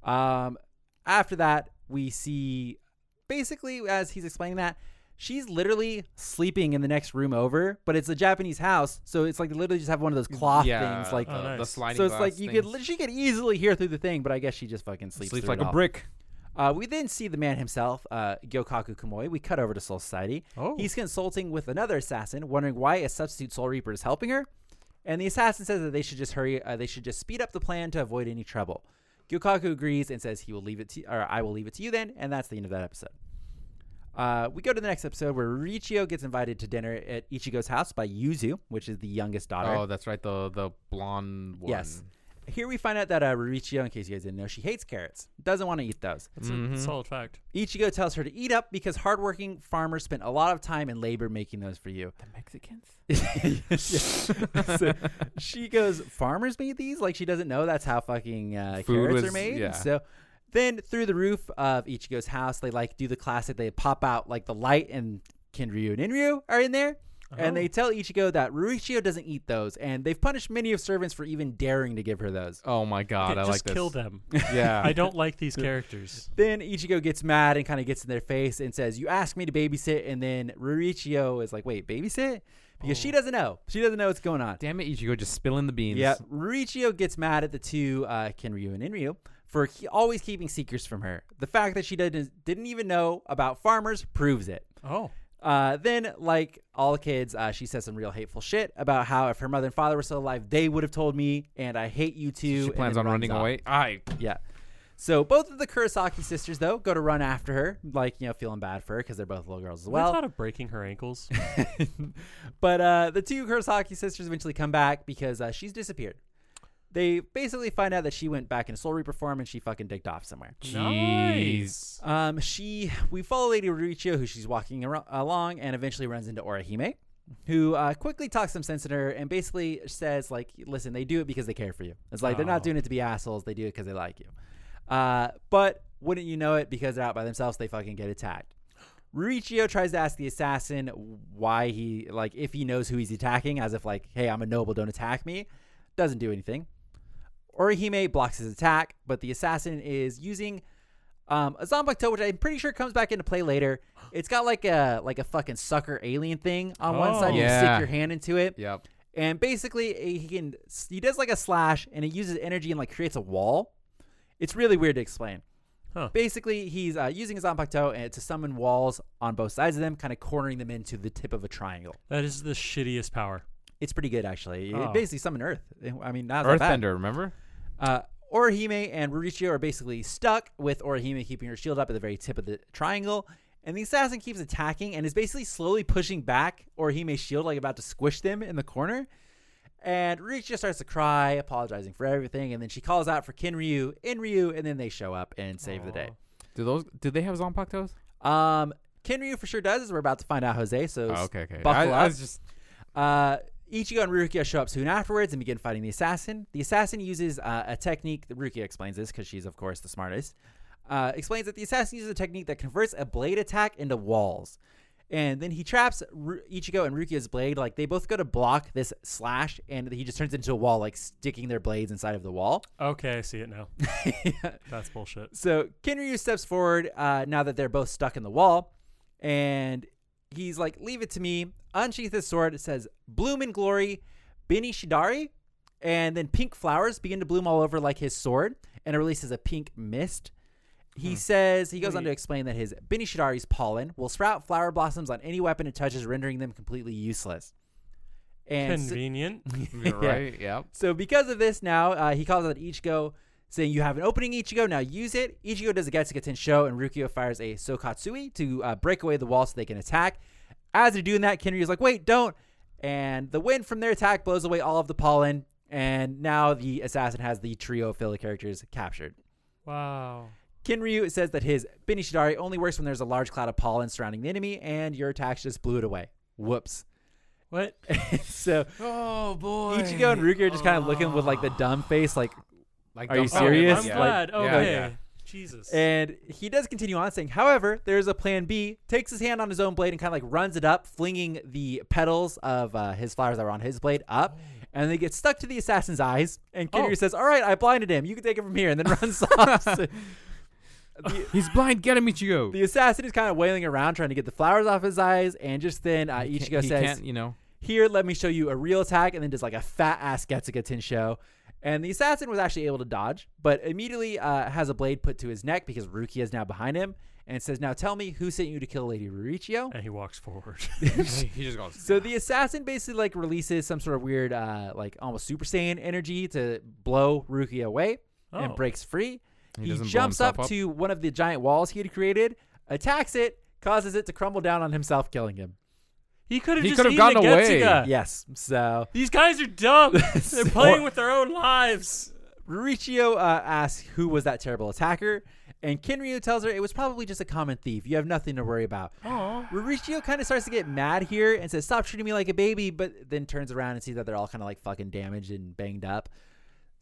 Um, after that, we see basically as he's explaining that she's literally sleeping in the next room over, but it's a Japanese house, so it's like they literally just have one of those cloth yeah, things, like. Oh, the, the nice. sliding. so it's glass like you could things. li- she could easily hear through the thing, but I guess she just fucking sleeps, sleeps like it a all. brick. Uh, we then see the man himself, uh, Gyokaku Kumoi. We cut over to Soul Society. Oh. He's consulting with another assassin, wondering why a substitute Soul Reaper is helping her. And the assassin says that they should just hurry. Uh, they should just speed up the plan to avoid any trouble. Gyokaku agrees and says he will leave it to, or I will leave it to you then. And that's the end of that episode. Uh, we go to the next episode where Rurichiyo gets invited to dinner at Ichigo's house by Yuzu, which is the youngest daughter. Oh, that's right. The the blonde one. Yes. Here we find out that uh, Rurichiyo, in case you guys didn't know, she hates carrots. Doesn't want to eat those. That's a solid fact. Ichigo tells her to eat up because hardworking farmers spent a lot of time and labor making those for you. The Mexicans. So she goes, farmers made these? Like she doesn't know that's how fucking uh, Food carrots was- are made. yeah. So then through the roof of Ichigo's house, they like do the classic. They pop out like the light and Kinryu and Inryu are in there. And Oh. they tell Ichigo that Rurichiyo doesn't eat those, and they've punished many of servants for even daring to give her those. Oh my god, Okay, I just like this. kill them. Yeah. I don't like these characters. Then Ichigo gets mad and kind of gets in their face and says, "You asked me to babysit," and then Rurichiyo is like, "Wait, babysit?" Because she Oh. doesn't know. She doesn't know what's going on. Damn it, Ichigo, just spilling the beans. Yeah, Rurichiyo gets mad at the two uh, Kinryu and Inryu for ke- always keeping secrets from her. The fact that she didn't didn't even know about farmers proves it. Oh, Uh, then, like all the kids, uh, she says some real hateful shit about how if her mother and father were still alive, they would have told me, and I hate you too. She plans on running off. away. I Yeah. So both of the Kurosaki sisters, though, go to run after her, like you know, feeling bad for her because they're both little girls as well, I well. thought of breaking her ankles. but uh, the two Kurosaki sisters eventually come back because uh, she's disappeared. They basically find out that she went back into Soul Reaper form and she fucking dicked off somewhere. nice. Um, she we follow Lady Rurichiyo, who she's walking ar- along, and eventually runs into Orihime, who uh, quickly talks some sense in her and basically says like, "Listen, they do it because they care for you. It's like they're not Oh. doing it to be assholes. They do it because they like you." Uh, but wouldn't you know it? Because they're out by themselves, they fucking get attacked. Rurichiyo tries to ask the assassin why he like if he knows who he's attacking, as if like, "Hey, I'm a noble, don't attack me." Doesn't do anything. Orihime blocks his attack, but the assassin is using um, a Zanpakuto, which I'm pretty sure comes back into play later. It's got like a like a fucking sucker alien thing on one Oh. side. You Yeah. stick your hand into it, Yep. and basically he can he does like a slash, and it uses energy and like creates a wall. It's really weird to explain. Huh. Basically, he's uh, using his Zanpakuto and to summon walls on both sides of them, kind of cornering them into the tip of a triangle. That is the shittiest power. It's pretty good actually. It Oh. basically summon Earth. I mean, not that bad. Earthbender, remember? Uh, Orihime and Rurichiyo are basically stuck with Orihime keeping her shield up at the very tip of the triangle. And the assassin keeps attacking and is basically slowly pushing back Orihime's shield, like about to squish them in the corner. And Rurichiyo starts to cry, apologizing for everything. And then she calls out for Kinryu, Inryu, and then they show up and save the day. Do those? Do they have Zanpakutos? Um, Kinryu for sure does, as we're about to find out, Jose. So Oh, okay, okay. buckle I, I was just Uh, Ichigo and Rukia show up soon afterwards and begin fighting the assassin. The assassin uses uh, a technique. Rukia explains this because she's, of course, the smartest. Uh, explains that the assassin uses a technique that converts a blade attack into walls. And then he traps Ru- Ichigo and Rukia's blade. Like they both go to block this slash, and he just turns it into a wall, like sticking their blades inside of the wall. Okay, I see it now. That's bullshit. So Kinryu steps forward uh, now that they're both stuck in the wall, and he's like, "Leave it to me." Unsheath his sword. It says, "Bloom in glory, Benishidare," and then pink flowers begin to bloom all over like his sword, and it releases a pink mist. He says he goes on to explain that his Benishidare's pollen will sprout flower blossoms on any weapon it touches, rendering them completely useless. And so- Convenient. Yeah. right. Yep. so because of this, now uh, he calls out Ichigo, saying, "You have an opening, Ichigo. Now use it." Ichigo does a Getsuga show, and Rukio fires a Sokatsui to uh, break away the wall so they can attack. As they're doing that, Kinryu's like, wait, don't. And the wind from their attack blows away all of the pollen. And now the assassin has the trio of filler characters captured. Wow. Kinryu says that his Benishidare only works when there's a large cloud of pollen surrounding the enemy, and your attacks just blew it away. Whoops. What? so Oh boy. Ichigo and Ruki are just kind of looking with like the dumb face, like, Like Are you dumb- serious? I'm Yeah. glad. Yeah, okay. yeah. Jesus. and he does continue on saying, however, there's a plan B, takes his hand on his own blade and kind of like runs it up, flinging the petals of uh, his flowers that were on his blade up, and they get stuck to the assassin's eyes. And Kinryu Oh. says, all right, I blinded him. You can take it from here, and then runs off. The, He's blind. Get him, Ichigo. the assassin is kind of wailing around trying to get the flowers off his eyes, and just then uh, He can't- Ichigo he says, can't, you know. here, let me show you a real attack, and then does like a fat ass Getsuga show. And the assassin was actually able to dodge, but immediately uh, has a blade put to his neck because Ruki is now behind him and says, Now tell me who sent you to kill Lady Rurichiyo? and he walks forward. he just goes. So the assassin basically like releases some sort of weird, uh, like almost Super Saiyan energy to blow Ruki away and Oh. breaks free. He He, jumps up, up? to one of the giant walls he had created, attacks it, causes it to crumble down on himself, killing him. He could have He just could've eaten gotten the away. Getsuga. Yes. So These guys are dumb. They're playing with their own lives. Rurichiyo uh, asks who was that terrible attacker, and Kinryu tells her it was probably just a common thief. You have nothing to worry about. Oh. Rurichiyo kind of starts to get mad here and says, "Stop treating me like a baby," but then turns around and sees that they're all kind of like fucking damaged and banged up.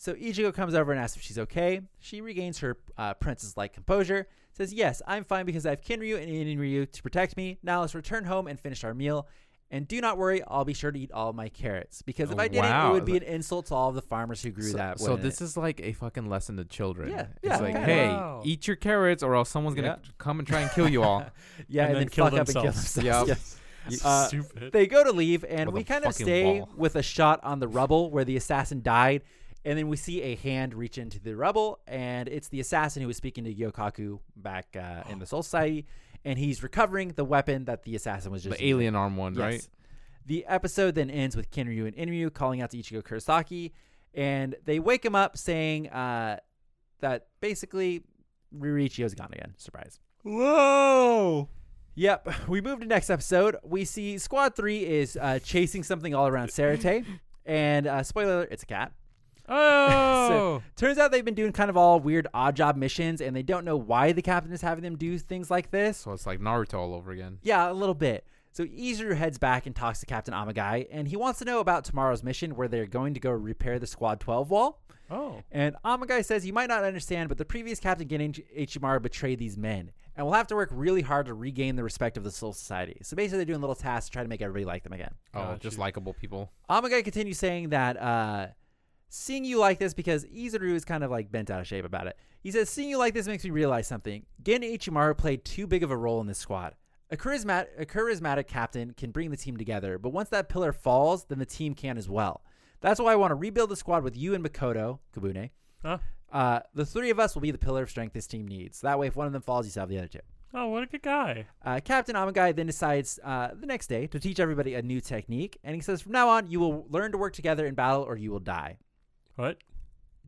So Ichigo comes over and asks if she's okay. She regains her uh, princess-like composure. Says, "Yes, I'm fine because I have Kinryu and Inryu to protect me. Now let's return home and finish our meal." And do not worry, I'll be sure to eat all my carrots because if Oh, I didn't, wow. it would be an insult to all of the farmers who grew So, that. so wouldn't this it? is like a fucking lesson to children. Yeah, yeah, It's like, kinda. hey, Wow. eat your carrots or else someone's gonna Yeah. come and try and kill you all. Yeah, And and, then then, kill fuck up and kill themselves. themselves. Yep. Yes. Uh, Stupid. They go to leave, and With we a kind of fucking stay wall. with a shot on the rubble where the assassin died, and then we see a hand reach into the rubble, and it's the assassin who was speaking to Yokaku back uh, in the Soul Society, and he's recovering the weapon that the assassin was just the using. alien arm one, Yes. right? The episode then ends with Kinryu and Inryu calling out to Ichigo Kurosaki, and they wake him up saying uh, that basically Rurichiyo's gone again. Surprise. Whoa. Yep. We move to next episode. We see Squad 3 is uh, chasing something all around Seireitei. and uh, spoiler alert, it's a cat. Oh. Turns out they've been doing kind of all weird odd job missions and they don't know why the captain is having them do things like this. So it's like Naruto all over again. Yeah, a little bit. So Izuru heads back and talks to Captain Amagai and he wants to know about tomorrow's mission where they're going to go repair the Squad 12 wall. oh. And Amagai says you might not understand, but the previous captain Gin Ichimaru betrayed these men, and we'll have to work really hard to regain the respect of the Soul Society. So basically, they're doing little tasks to try to make everybody like them again. Oh, Got just likable people. Amagai continues saying that uh, seeing you like this because Izuru is kind of like bent out of shape about it. He says, "Seeing you like this makes me realize something. Gin Ichimaru played too big of a role in this squad." A, charismat- a charismatic captain can bring the team together, but once that pillar falls, then the team can as well. That's why I want to rebuild the squad with you and Makoto, Kibune, Huh? uh, the three of us will be the pillar of strength this team needs. That way, if one of them falls, you still have the other two. Oh, what a good guy. Uh, Captain Amagai then decides uh, the next day to teach everybody a new technique, and he says, from now on, you will learn to work together in battle or you will die. What?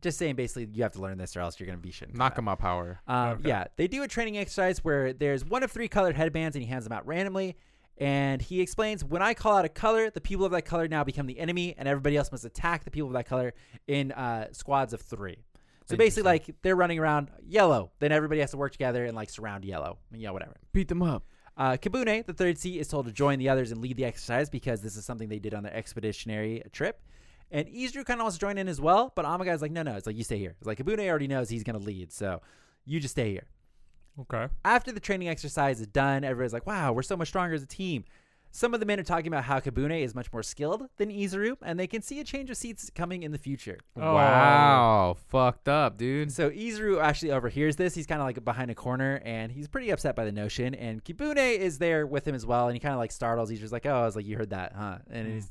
Just saying, basically, you have to learn this or else you're going to be shit. in combat. Nakama power. Um, Okay. Yeah, they do a training exercise where there's one of three colored headbands, and he hands them out randomly. And he explains, when I call out a color, the people of that color now become the enemy, and everybody else must attack the people of that color in uh, squads of three. So basically, like they're running around yellow, then everybody has to work together and like surround yellow. Yeah, whatever. Beat them up. Uh, Kibune, the third seat, is told to join the others and lead the exercise because this is something they did on their expeditionary trip. And Izuru kind of wants to join in as well, but Amagai's like, no, no, it's like you stay here. It's like Kibune already knows he's going to lead, so you just stay here. Okay. After the training exercise is done, everybody's like, wow, we're so much stronger as a team. Some of the men are talking about how Kibune is much more skilled than Izuru, and they can see a change of seats coming in the future. Oh. Wow, fucked up, dude. So Izuru actually overhears this. He's kind of like behind a corner, and he's pretty upset by the notion. And Kibune is there with him as well, and he kind of like startles. He's just like, "Oh, I was like, you heard that, huh?" And mm. he's,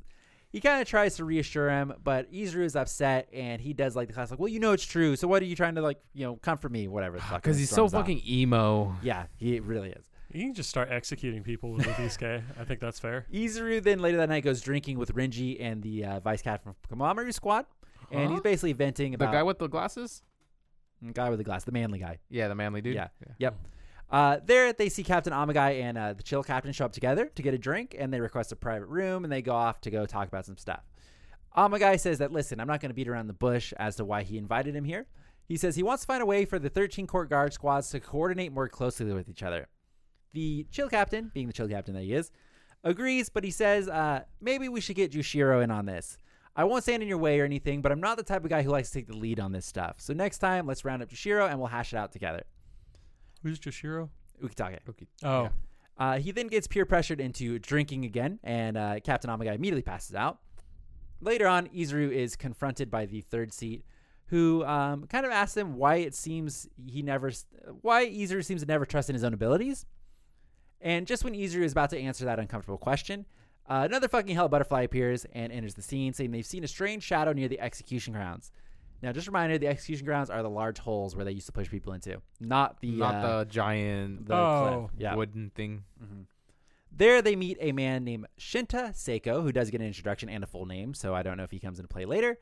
he kind of tries to reassure him, but Izuru is upset, and he does like the class, like, "Well, you know it's true. So what are you trying to like, you know, comfort me, whatever." the fuck," Because he's so storms off. fucking emo. Yeah, he really is. You can just start executing people with Wabisuke. I think that's fair. Izuru then later that night goes drinking with Renji and the uh, vice captain from Komamura squad, and he's basically venting about. The guy with the glasses? The guy with the glass, the manly guy. Yeah, the manly dude. Yeah. Yep. Uh, there, they see Captain Amagai and uh, the Chill Captain show up together to get a drink, and they request a private room, and they go off to go talk about some stuff. Amagai says that, listen, I'm not going to beat around the bush as to why he invited him here. He says he wants to find a way for the 13 court guard squads to coordinate more closely with each other. The Chill Captain, being the Chill Captain that he is, agrees, but he says uh, maybe we should get Jushiro in on this. I won't stand in your way or anything, but I'm not the type of guy who likes to take the lead on this stuff. So next time, let's round up Jushiro and we'll hash it out together. Who's Jushiro? Ukitake. Okay. Oh, Yeah. Uh, he then gets peer pressured into drinking again, and uh, Captain Amagai immediately passes out. Later on, Izuru is confronted by the third seat, who um, kind of asks him why it seems he never, why Izuru seems to never trust in his own abilities. And just when Izuru is about to answer that uncomfortable question, uh, another fucking hell butterfly appears and enters the scene, saying they've seen a strange shadow near the execution grounds. Now, just a reminder: the execution grounds are the large holes where they used to push people into, not the Not uh, the giant the Oh. cliff. Yeah, wooden thing. there they meet a man named Shinta Seiko, who does get an introduction and a full name, so I don't know if he comes into play later.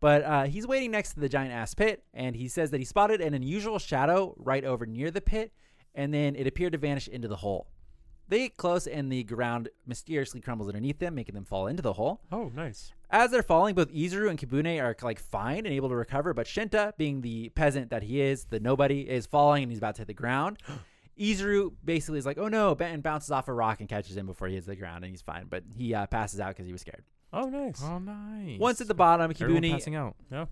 But uh, he's waiting next to the giant ass pit, and he says that he spotted an unusual shadow right over near the pit, and then it appeared to vanish into the hole. They get close, and the ground mysteriously crumbles underneath them, making them fall into the hole. oh, nice. As they're falling, both Izuru and Kibune are like fine and able to recover, but Shinta, being the peasant that he is, the nobody, is falling and he's about to hit the ground. Izuru basically is like, "Oh no!" and bounces off a rock and catches him before he hits the ground, and he's fine. But he uh, passes out because he was scared. Oh, nice. Oh, nice. Once at the bottom, Kibune, passing out. yeah.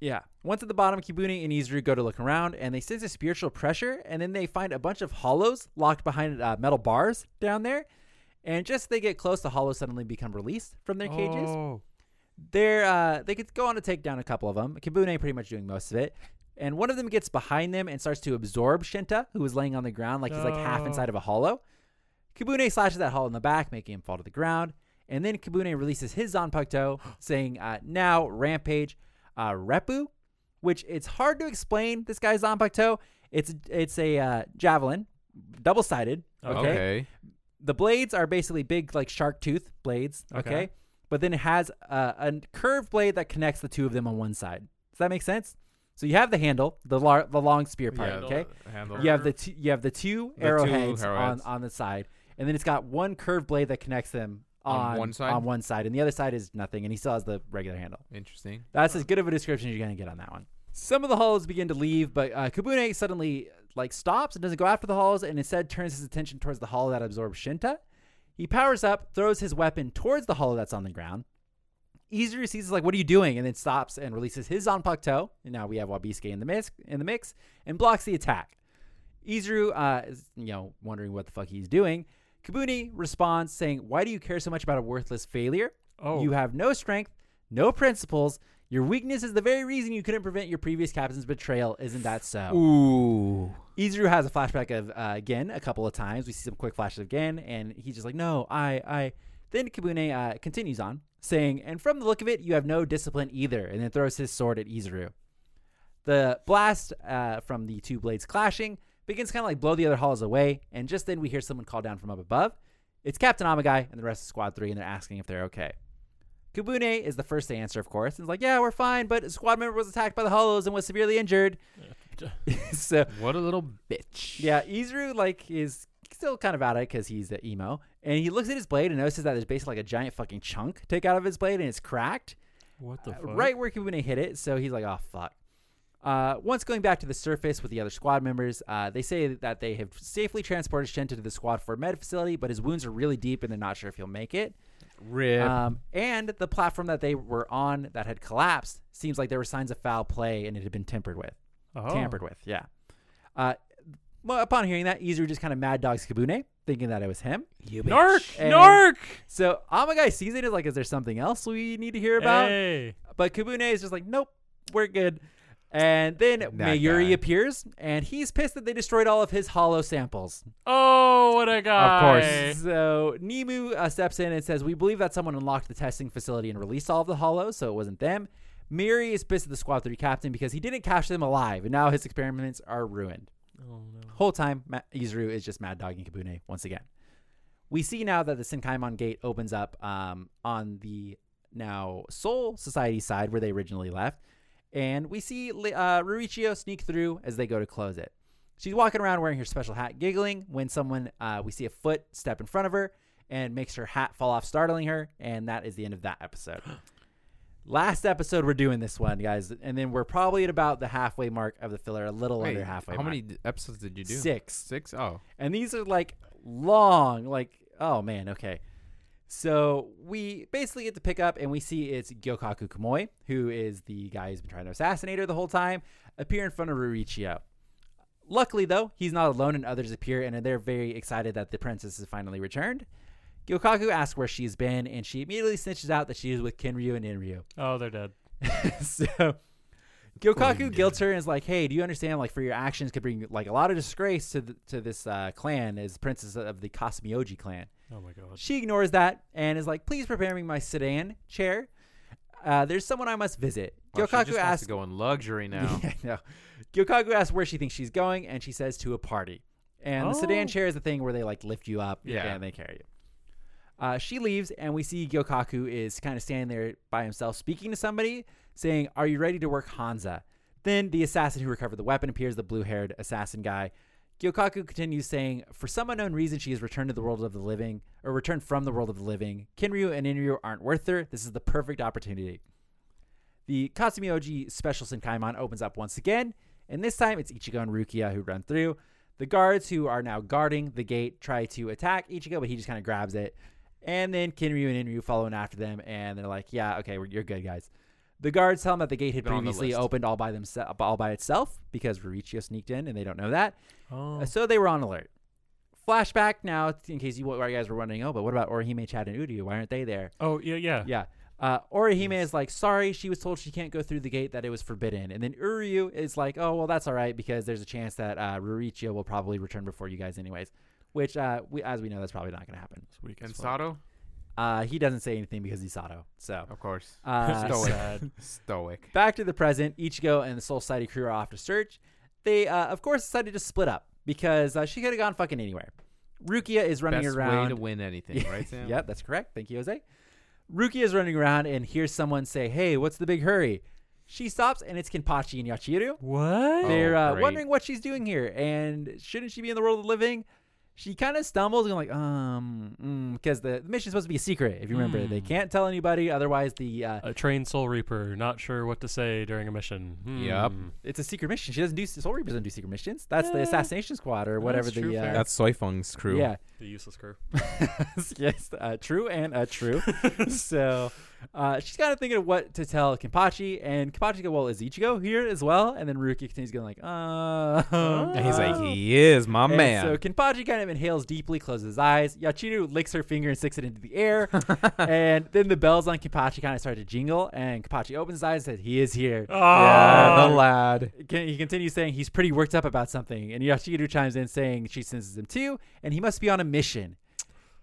yeah, once at the bottom, Kibune and Izuru go to look around, and they sense a spiritual pressure, and then they find a bunch of hollows locked behind uh, metal bars down there. And just as they get close, the hollows suddenly become released from their cages. Oh, they're uh, they could go on to take down a couple of them. Kibune pretty much doing most of it, and one of them gets behind them and starts to absorb Shinta, who is laying on the ground like he's like half inside of a hollow. Kibune slashes that hollow in the back, making him fall to the ground, and then Kibune releases his Zanpakuto, saying, uh, "Now rampage, uh, Reppu," which it's hard to explain. This guy's Zanpakuto. It's it's a uh, javelin, double sided. Okay. Okay. The blades are basically big, like shark tooth blades. Okay. Okay. But then it has uh, a curved blade that connects the two of them on one side. Does that make sense? So you have the handle, the lar- the long spear part. Yeah, okay. handle. You have the two, you have the two The two arrowheads, arrowheads. on on the side, and then it's got one curved blade that connects them on, On one side? On one side, and the other side is nothing, and he still has the regular handle. Interesting. That's as good of a description as you're gonna get on that one. Some of the hollows begin to leave, but uh, Kibune suddenly like stops and doesn't go after the hollows, and instead turns his attention towards the hollow that absorbs Shinta. He powers up, throws his weapon towards the hollow that's on the ground. Izuru sees like, "What are you doing?" and then stops and releases his Zanpakuto. And now we have Wabisuke in the mix, in the mix, and blocks the attack. Izuru uh, is, you know, wondering what the fuck he's doing. Kibune responds saying, "Why do you care so much about a worthless failure? Oh. You have no strength, no principles. Your weakness is the very reason you couldn't prevent your previous captain's betrayal. Isn't that so?" Ooh. Izuru has a flashback of uh, again a couple of times. We see some quick flashes of again, and he's just like, "No, I, I." Then Kibune uh, continues on, saying, "And from the look of it, you have no discipline either." And then throws his sword at Izuru. The blast uh, from the two blades clashing begins kind of like blow the other hollows away, and just then we hear someone call down from up above. It's Captain Amagai and the rest of Squad Three, and they're asking if they're okay. Kibune is the first to answer, of course, and is like, "Yeah, we're fine," but a squad member was attacked by the hollows and was severely injured. so What a little bitch. yeah, Izuru like is still kind of at it because he's the emo, and he looks at his blade and notices that there's basically like a giant fucking chunk take out of his blade and it's cracked What the uh, fuck? right where Kibune hit it. So he's like, oh fuck. Uh, once going back to the surface with the other squad members, uh, they say that they have safely transported Shinta to the squad for a med facility, but his wounds are really deep and they're not sure if he'll make it. Rip. Um, and the platform that they were on that had collapsed seems like there were signs of foul play and it had been tempered with Oh. tampered with. Yeah. Uh, well, upon hearing that, Izuru just kind of mad dogs Kibune, thinking that it was him. you Narc! And- Narc! So Amagai sees it as like, is there something else we need to hear about? Hey. But Kibune is just like, nope, we're good. And then Mayuri guy. appears, and he's pissed that they destroyed all of his hollow samples. Oh, what a guy. Of course. So Nimu uh, steps in and says, "We believe that someone unlocked the testing facility and released all of the hollows, so it wasn't them." Mayuri is pissed at the Squad Three captain because he didn't capture them alive, and now his experiments are ruined. Oh, no. Whole time, Ma- Izuru is just mad dogging Kibune once again. We see now that the Senkaimon gate opens up um, on the now Soul Society side where they originally left, and we see uh, Rurichiyo sneak through as they go to close it. She's walking around wearing her special hat, giggling when someone uh, we see a foot step in front of her and makes her hat fall off, startling her. And that is the end of that episode. Last episode, we're doing this one, guys, and then we're probably at about the halfway mark of the filler, a little Wait, under halfway. How mark. many episodes did you do? Six. Six? Oh. And these are like long, like oh man, okay. So we basically get to pick up and we see it's Gyokaku Kumoi, who is the guy who's been trying to assassinate her the whole time, appear in front of Rurichiyo. Luckily though, he's not alone and others appear and they're very excited that the princess has finally returned. Gyokaku asks where she's been and she immediately snitches out that she is with Kinryu and Inryu. Oh, they're dead. so Gyokaku guilts her and is like, "Hey, do you understand? Like, for your actions could bring like a lot of disgrace to the, to this uh, clan as princess of the Kasumioji clan." Oh my god. She ignores that and is like, "Please prepare me my sedan chair. Uh, there's someone I must visit." Oh, she Gyokaku just wants asks, to go in luxury now. yeah, no. Gyokaku asks where she thinks she's going, and she says to a party. And the sedan Oh. chair is the thing where they like lift you up Yeah. and they carry you. Uh, she leaves, and we see Gyokaku is kind of standing there by himself, speaking to somebody, saying, "Are you ready to work Hanza?" Then the assassin who recovered the weapon appears, the blue-haired assassin guy. Gyokaku continues saying, "For some unknown reason, she has returned to the world of the living, or returned from the world of the living. Kinryu and Inryu aren't worth her. This is the perfect opportunity." The Kasumioji Special Senkaimon opens up once again, and this time it's Ichigo and Rukia who run through. The guards who are now guarding the gate try to attack Ichigo, but he just kind of grabs it. And then Kinryu and Inryu following after them, and they're like, "Yeah, okay, we're, you're good, guys." The guards tell them that the gate had on the previously list. opened all by themselves, all by itself, because Rurichiyo sneaked in, and they don't know that. Oh. So they were on alert. Flashback now, in case you, you guys were wondering, oh, but what about Orihime, Chad, and Uryu? Why aren't they there? oh yeah, yeah. Yeah. Uh, Orihime is like, sorry, she was told she can't go through the gate, that it was forbidden. And then Uryu is like, oh, well, that's all right because there's a chance that uh, Rurichiyo will probably return before you guys, anyways. Which, uh, we, as we know, that's probably not going to happen. It's weak and. Sado? Uh, he doesn't say anything because he's Sado. So, Of course. uh, Stoic. Stoic. back to the present, Ichigo and the Soul Society crew are off to search. They, uh, of course, decided to split up because uh, she could have gone fucking anywhere. Rukia is running Best around. way to win anything, right, Sam? Yep, that's correct. Thank you, Jose. Rukia is running around and hears someone say, Hey, what's the big hurry? She stops and it's Kenpachi and Yachiru. What? They're uh, great. wondering what she's doing here and shouldn't she be in the world of the living? She kind of stumbles and like, um, because the, the mission's supposed to be a secret. If you remember, they Hmm. can't tell anybody. Otherwise, the uh, A trained Soul Reaper, not sure what to say during a mission. Yep. Hmm. it's a secret mission. She doesn't do Soul Reapers don't do secret missions. That's the assassination squad or whatever That's the true, uh, fair. That's Soifeng's crew. yeah. The useless crew. yes, uh, true and uh, true. so uh, she's kind of thinking of what to tell Kenpachi, and Kenpachi goes, "Well, is Ichigo here as well?" And then Ruki continues going like, "Uh." And he's like, he is my And man. So Kenpachi kind of inhales deeply, closes his eyes. Yachiru licks her finger and sticks it into the air. and then the bells on Kenpachi kind of start to jingle, and Kenpachi opens his eyes and says, "He is here." yeah, Oh. the lad. He continues saying he's pretty worked up about something, and Yachiru chimes in saying she senses him too, and he must be on a mission.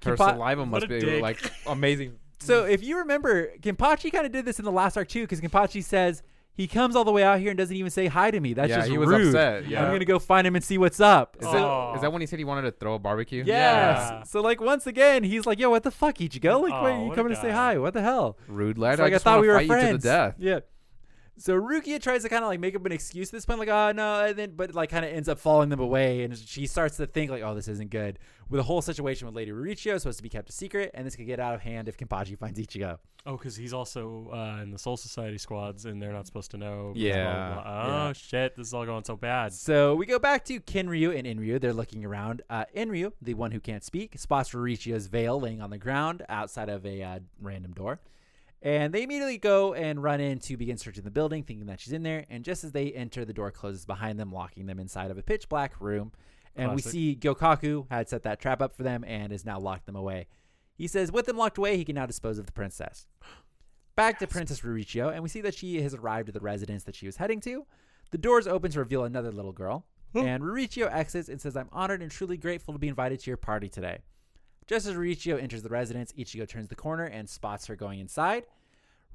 Her Kenpa- saliva must be dick. like amazing. So mm. if you remember, Kenpachi kind of did this in the last arc too, because Kenpachi says he comes all the way out here and doesn't even say hi to me. That's yeah, just he was rude. upset. I'm gonna go find him and see what's up. Is, So- Oh. that, is that when he said he wanted to throw a barbecue? Yes. Yeah. So like once again, he's like, "Yo, what the fuck, Ichigo? Like, Oh, wait, you coming to say hi? What the hell?" So Rukia tries to kind of like make up an excuse at this point, like, oh no, and then but like kind of ends up following them away, and she starts to think like, oh, this isn't good. With the whole situation with Lady Rurichiyo supposed to be kept a secret, and this could get out of hand if Kenpachi finds Ichigo. Oh, because he's also uh, in the Soul Society squads, and they're not supposed to know. Yeah. blah, blah. Oh Yeah. shit! This is all going so bad. So we go back to Kinryu and Inryu. They're looking around. Uh, Inryu, the one who can't speak, spots Rurichiyo's veil laying on the ground outside of a uh, random door. And they immediately go and run in to begin searching the building, thinking that she's in there. And just as they enter, the door closes behind them, locking them inside of a pitch black room. And we Classic. see Gyokaku had set that trap up for them and has now locked them away. He says, with them locked away, he can now dispose of the princess. Back to Princess Rurichiyo, and we see that she has arrived at the residence that she was heading to. The doors open to reveal another little girl, hmm. and Rurichiyo exits and says, I'm honored and truly grateful to be invited to your party today. Just as Rurichiyo enters the residence, Ichigo turns the corner and spots her going inside.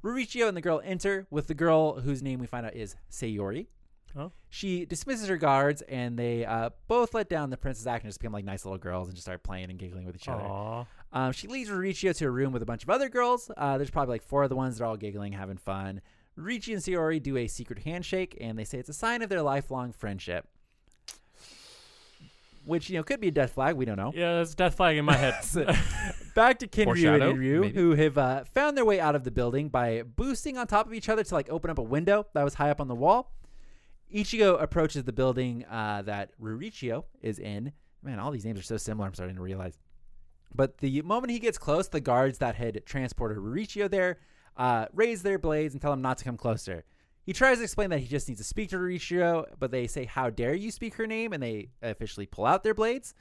Rurichiyo and the girl enter, with the girl whose name we find out is Sayori. Oh. She dismisses her guards, and they uh, both let down the princess act and just become like nice little girls and just start playing and giggling with each other. Um, she leads Rurichiyo to a room with a bunch of other girls. Uh, there's probably like four of the ones that are all giggling, having fun. Rurichi and Sayori do a secret handshake, and they say it's a sign of their lifelong friendship. Which you know could be a death flag. We don't know. Yeah, that's death flag in my head. So, back to Kinryu and Foreshadow, Inryu, maybe. who have uh, found their way out of the building by boosting on top of each other to like open up a window that was high up on the wall. Ichigo approaches the building uh, that Rurichiyo is in. Man, all these names are so similar. I'm starting to realize. But the moment he gets close, the guards that had transported Rurichiyo there uh, raise their blades and tell him not to come closer. He tries to explain that he just needs to speak to Rurichiyo, but they say, "How dare you speak her name?" and they officially pull out their blades.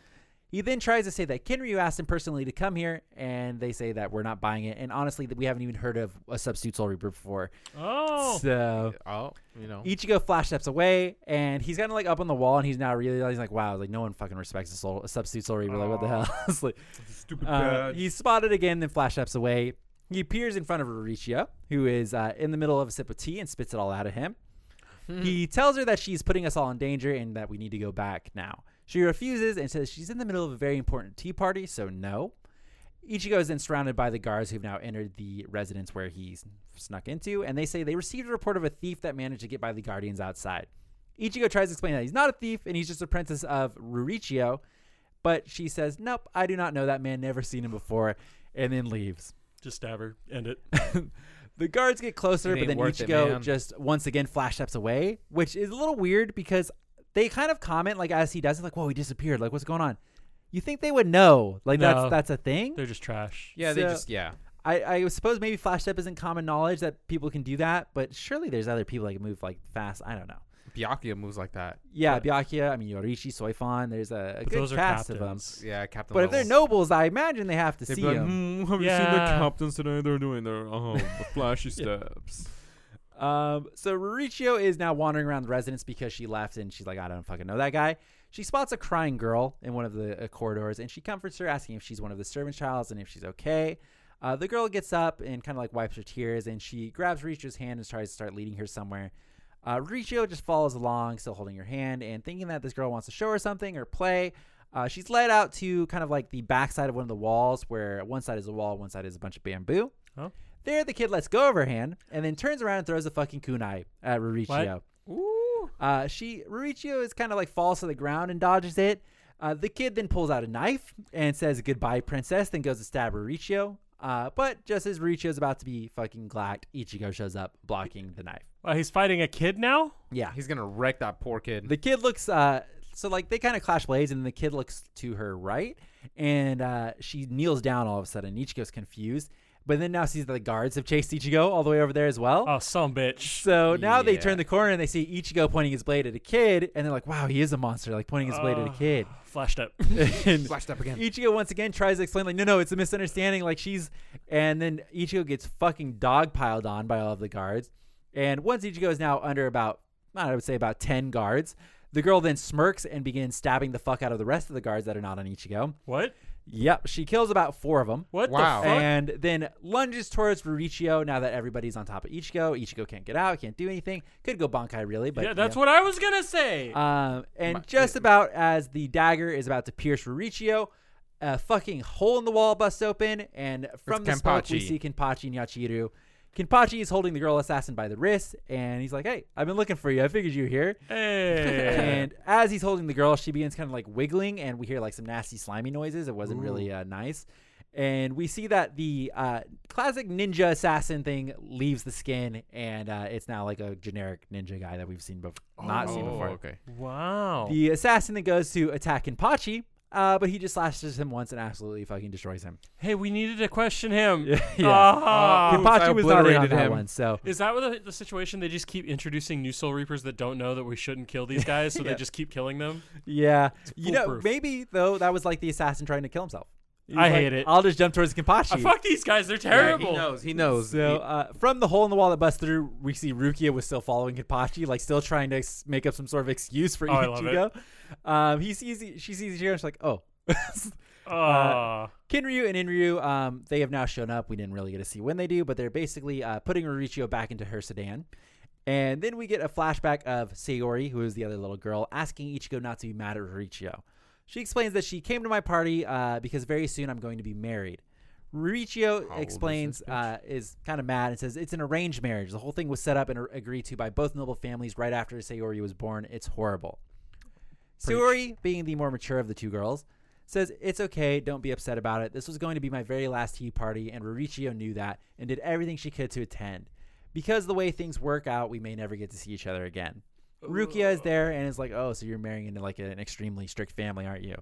He then tries to say that Kinryu asked him personally to come here, and they say that we're not buying it. And honestly, that we haven't even heard of a substitute Soul Reaper before. oh, So Oh, you know. Ichigo flash steps away, and he's kind of like up on the wall, and he's now realizing like, wow, like no one fucking respects a, soul, a substitute Soul Reaper. Like what the hell? It's like, Stupid uh, he's spotted again, then flash steps away. He appears in front of Rurichiyo, who is uh, in the middle of a sip of tea, and spits it all out of him. He tells her that she's putting us all in danger and that we need to go back now. She refuses and says she's in the middle of a very important tea party, so no. Ichigo is then surrounded by the guards who've now entered the residence where he's snuck into, and they say they received a report of a thief that managed to get by the guardians outside. Ichigo tries to explain that he's not a thief and he's just a apprentice of Rurichiyo, but she says, Nope, I do not know that man, never seen him before, and then leaves. Just stab her. End it. The guards get closer, but then worth it, Ichigo man. just once again flash steps away, which is a little weird because they kind of comment like as he does it, like, "Whoa, he disappeared! Like, what's going on?" You think they would know, like No. that's that's a thing. They're just trash. Yeah, they just yeah. I, I suppose maybe flash step isn't common knowledge that people can do that, but surely there's other people that can move like fast. I don't know. Byakuya moves like that. Yeah, But- Byakuya, I mean Yoruichi, Soifan. There's a, a good those are cast of them. captains. Yeah, Captain. But if they're nobles, I imagine they have to They'd see be like, them. "Hmm, have Yeah. you seen the captains today? They're doing their um flashy steps. Um, so Rurichiyo is now wandering around the residence because she left and she's like, I don't fucking know that guy. She spots a crying girl in one of the uh, corridors and she comforts her, asking if she's one of the servant childs and if she's okay. Uh, the girl gets up and kind of like wipes her tears and she grabs Rurichiyo's hand and tries to start leading her somewhere. Uh, Rurichiyo just follows along, still holding her hand and thinking that this girl wants to show her something or play. Uh, she's led out to kind of like the backside of one of the walls where one side is a wall, one side is a bunch of bamboo. Oh. There, the kid lets go of her hand and then turns around and throws a fucking kunai at Rurichiyo. Ooh. Uh, she Rurichiyo is kind of like falls to the ground and dodges it. Uh, the kid then pulls out a knife and says goodbye, princess. Then goes to stab Rurichiyo. Uh, but just as Rurichiyo is about to be fucking glacked, Ichigo shows up, blocking the knife. Wow, he's fighting a kid now. Yeah, He's gonna wreck that poor kid. the kid looks. Uh, so like they kind of clash blades, and the kid looks to her right, and uh, she kneels down all of a sudden. Ichigo's confused, but then now sees that the guards have chased Ichigo all the way over there as well. Oh, some bitch. So now they turn the corner and they see Ichigo pointing his blade at a kid, and they're like, "Wow, he is a monster!" Like pointing his blade at a kid. Flashed up. and Flashed up again. Ichigo once again tries to explain, like, "No, no, it's a misunderstanding." Like she's, and then Ichigo gets fucking dog piled on by all of the guards. And once Ichigo is now under about, I would say about ten guards, the girl then smirks and begins stabbing the fuck out of the rest of the guards that are not on Ichigo. what? Yep, she kills about four of them. What Wow. the fuck? And then lunges towards Rurichiyo now that everybody's on top of Ichigo. Ichigo can't get out, can't do anything. Could go Bankai really, but yeah, you that's know. what I was gonna say. Um, and My- just about as the dagger is about to pierce Rurichiyo, a fucking hole in the wall busts open, and from the smoke we see Kenpachi and Yachiru. Kenpachi is holding the girl assassin by the wrist, and he's like, "Hey, I've been looking for you. I figured you were here." hey. and as he's holding the girl, she begins kind of like wiggling, and we hear like some nasty, slimy noises. It wasn't really uh, nice. And we see that the uh, classic ninja assassin thing leaves the skin, and uh, it's now like a generic ninja guy that we've seen before, not seen Oh, before. okay. wow. The assassin that goes to attack Kenpachi, uh, but he just slashes him once and absolutely fucking destroys him. hey, we needed to question him. yeah. Ah. Oops, Kenpachi I was not in on obliterated that him. one, so Is that what the, the situation? They just keep introducing new Soul Reapers that don't know that we shouldn't kill these guys, so Yeah. they just keep killing them. yeah. You know, maybe though that was like the assassin trying to kill himself. He's I like, hate it. I'll just jump towards Kenpachi. Ah, fuck these guys. They're Yeah, terrible. he knows. He knows. So uh, from the hole in the wall that busts through, we see Rukia was still following Kenpachi, like still trying to s- make up some sort of excuse for Oh, I love Ichigo. Um, he sees, she sees Ichigo, and she's like, "Oh." Ah. Kinryu and Inryu, um, they have now shown up. We didn't really get to see when they do, but they're basically uh, putting Rurichiyo back into her sedan. And then we get a flashback of Sayori, who is the other little girl, asking Ichigo not to be mad at Rurichiyo. She explains that she came to my party uh, because very soon I'm going to be married. Riccio old is explains uh, is kind of mad and says it's an arranged marriage. The whole thing was set up and agreed to by both noble families right after Sayori was born. It's horrible. Sayori, being the more mature of the two girls, says it's okay, don't be upset about it. This was going to be my very last tea party, and Riccio knew that and did everything she could to attend. Because the way things work out, we may never get to see each other again. Rukia is there and is like, "Oh, so you're marrying into like an extremely strict family, aren't you?"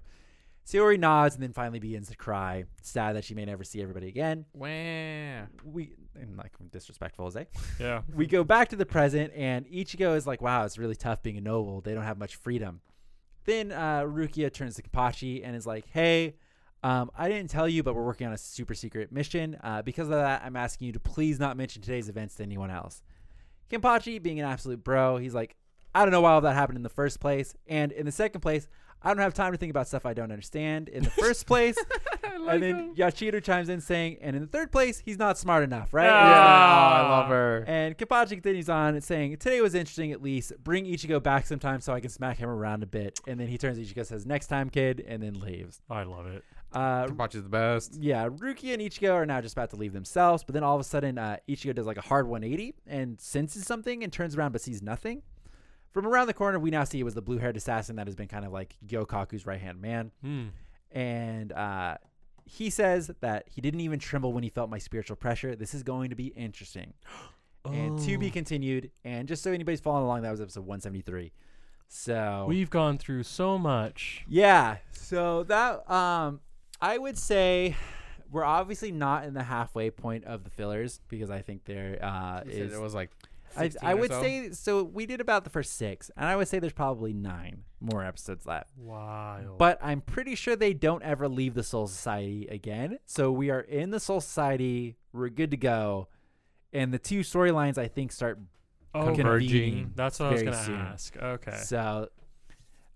Sayori nods and then finally begins to cry, sad that she may never see everybody again. Wah. We and like disrespectful as they. Yeah. We go back to the present, and Ichigo is like, "Wow, it's really tough being a noble. They don't have much freedom." Then uh, Rukia turns to Kenpachi and is like, "Hey, um, I didn't tell you, but we're working on a super secret mission. Uh, because of that, I'm asking you to please not mention today's events to anyone else." Kenpachi, being an absolute bro, he's like, "I don't know why all that happened in the first place, and in the second place." I don't have time to think about stuff I don't understand in the first place. and then Yachiru chimes in saying, and in the third place, he's not smart enough, right? Ah. Yeah, oh, I love her. And Kenpachi continues on saying, Today was interesting at least. Bring Ichigo back sometime so I can smack him around a bit. And then he turns to Ichigo says, Next time, kid, and then leaves. I love it. Uh, Watch is the best. yeah, Ruki and Ichigo are now just about to leave themselves, but then all of a sudden, uh, Ichigo does like a hard 180 and senses something and turns around but sees nothing. From around the corner, we now see it was the blue haired assassin that has been kind of like Gyokaku's right hand man. Hmm. And uh, he says that he didn't even tremble when he felt my spiritual pressure. This is going to be interesting. And to be Oh. continued. And just so anybody's following along, that was episode 173. So We've gone through so much. yeah. So that um I would say we're obviously not in the halfway point of the fillers because I think there uh is It was like. I, I would so? say so we did about the first six and I would say there's probably nine more episodes left. Wow! But I'm pretty sure they don't ever leave the Soul Society again. So we are in the Soul Society. We're good to go. And the two storylines I think start oh, converging. that's what I was gonna ask. Okay. So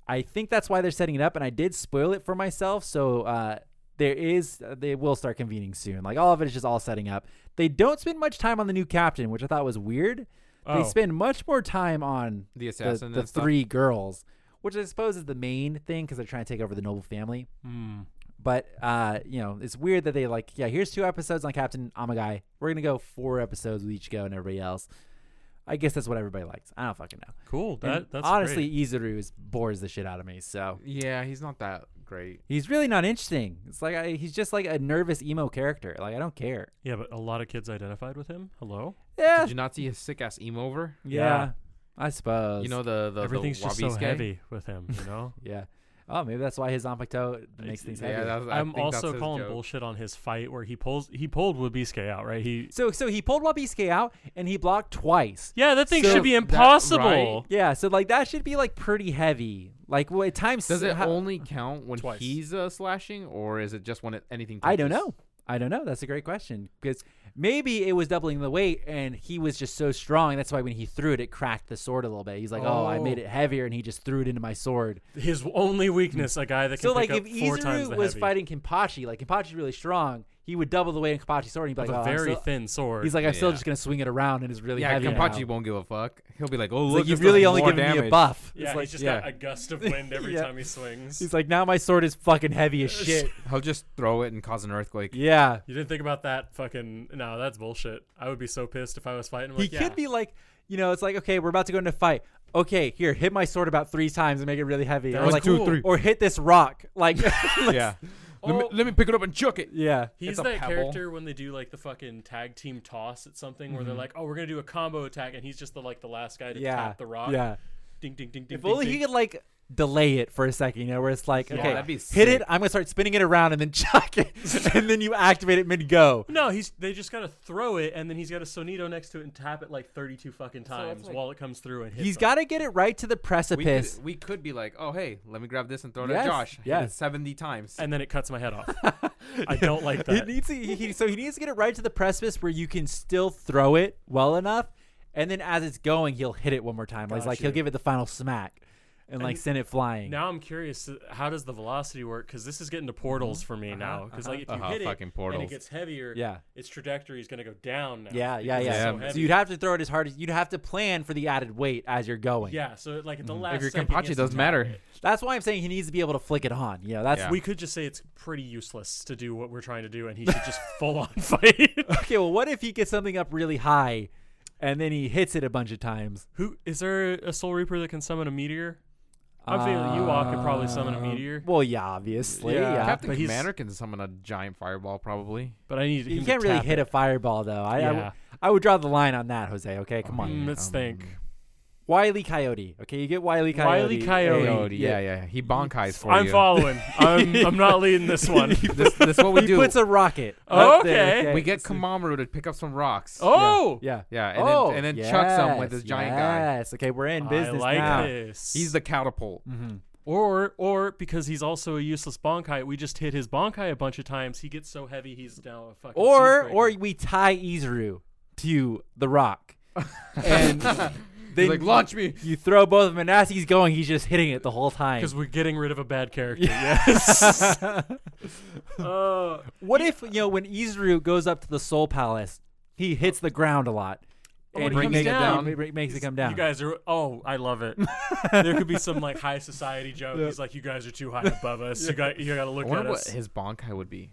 I think that's why they're setting it up, and I did spoil it for myself. So uh, there is, they will start convening soon. Like all of it is just all setting up. They don't spend much time on the new captain, which I thought was weird. Oh. They spend much more time on The the, assassin. the stuff. three girls, which I suppose is the main thing because they're trying to take over the noble family. Hmm. But uh, you know, it's weird that they like, yeah, here's two episodes on Captain Amagai. We're gonna go four episodes with Ichigo and everybody else. I guess that's what everybody likes. I don't fucking know. Cool. That that's honestly, great. Izuru is bores the shit out of me. So Yeah, he's not that great. he's really not interesting. It's like I, he's just like a nervous emo character. Like I don't care. Yeah, but a lot of kids identified with him. Hello. Yeah, Did you not see his sick ass emo over? yeah, Yeah. I suppose. You know the the Everything's the just so guy? heavy with him. You know. yeah. Oh, maybe that's why his Zanpakuto makes things heavy. Yeah, that's, I I'm also calling joke. bullshit on his fight where he pulls he pulled Wabisuke out, right? He so so he pulled Wabisuke out and he blocked twice. Yeah, that thing So should be that- impossible. right? Yeah, so like that should be like pretty heavy. Like what at times Does it how- only count when Twice. he's uh, slashing, or is it just when it, anything? I don't know. I don't know. That's a great question because maybe it was doubling the weight and he was just so strong. That's why when he threw it, it cracked the sword a little bit. He's like, "Oh, I made Oh. it heavier," and he just threw it into my sword. His only weakness, a guy that can So like, pick if up four Izuru was heavy fighting Kenpachi, like Kenpachi's really strong, he would double the weight in Kenpachi's sword. And he'd be with like, a "Oh, I'm very still-" thin sword. He's like, "I'm still Yeah. just gonna swing it around and it's really Yeah, heavy." Kenpachi now." won't give a fuck. He'll be like, "Oh, It's look, like you've this really only more given me a buff. yeah, It's like, he's just yeah. got a gust of wind every Yeah. time he swings. he's like, now my sword is fucking heavy as shit. He'll just throw it and cause an earthquake. yeah. you didn't think about that fucking no, that's bullshit. I would be so pissed if I was fighting. I'm He like, could be like, you know, it's like, okay, we're about to go into a fight. Okay, here, hit my sword about three times and make it really heavy. Or That's like, cool. three. or hit this rock. Like, yeah. Let, me, Oh. let me pick it up and chuck it. yeah. He's It's a that pebble. character when they do like the fucking tag team toss at something where Mm-hmm. they're like, "Oh, we're gonna do a combo attack," and he's just the like the last guy to Yeah. tap the rock. Yeah. Ding ding ding ding. If ding, only ding. he could like delay it for a second, you know, where it's like, Yeah, okay, that'd be hit sick. it. I'm gonna start spinning it around and then chuck it, and then you activate it mid go. No, he's they just gotta throw it, and then he's got a sonito next to it and tap it like 32 fucking times like- while it comes through and hits. He's him. got to get it right to the We precipice. could, we could be like, oh hey, let me grab this and throw it Yes, at Josh. Hit it yes. seventy times. and then it cuts my head off. I don't like He that. needs to, he, he- so he needs to get it right to the precipice where you can still throw it well enough, and then as it's going, he'll hit it one more time. Like, Got like he'll give it the final smack, and, like send it flying. Now I'm curious, uh, how does the velocity work? Because this is getting to portals for me now. Because like if you Uh-huh, hit it fucking and it gets heavier, Yeah. its trajectory is gonna go down now. Yeah, yeah, because yeah. So Yeah. So you'd have to throw it as hard as you'd have to plan for the added weight as you're going. yeah, so like at the last if your second, he Kenpachi has to doesn't tap matter. That's why I'm saying he needs to be able to flick it on. Yeah, that's Yeah. We could just say it's pretty useless to do what we're trying to do, and he should just full on fight. okay. Well, what if he gets something up really high, and then he hits it a bunch of times? Who is there a Soul Reaper that can summon a meteor? I'm feeling Ewok could probably summon a Um, meteor. Well, yeah, obviously. Yeah. Yeah. Captain but he's- Commander can summon a giant fireball, probably. But I need You him can't to really hit it. a fireball though. I, I, Yeah. w- I would draw the line on that, Jose. Okay, come on. Mm, let's think. Wile E. Coyote. Okay, you get Wile E. Coyote. Wile E. Coyote. Coyote, yeah, yeah. He bankais for you. I'm you. following. I'm, I'm not leading this one. this, this is what we do. he do. puts a rocket. Oh, up there, okay. we get Kamaru to pick up some rocks. Oh, Yeah. Yeah, and oh, then and then chucks him with this his giant guy. Yes. Okay, we're in business I business like now. this. He's the catapult. Mm-hmm. or or because he's also a useless bankai. We just hit his bankai a bunch of times. He gets so heavy he's now a fucking. Or or we tie Izuru to the rock, and He's then like, launch me. you throw both of them, and as he's going, he's just hitting it the whole time. because we're getting rid of a bad character. Yes. uh, what if you know when Izuru goes up to the Soul Palace, he hits the ground a lot, Oh, and he he comes makes, down. It, it makes it come down. You guys are. Oh, I love it. there could be some like high society joke. He's like, "You guys are too high above us. You got. You got to I look at wonder what us." his bankai would be.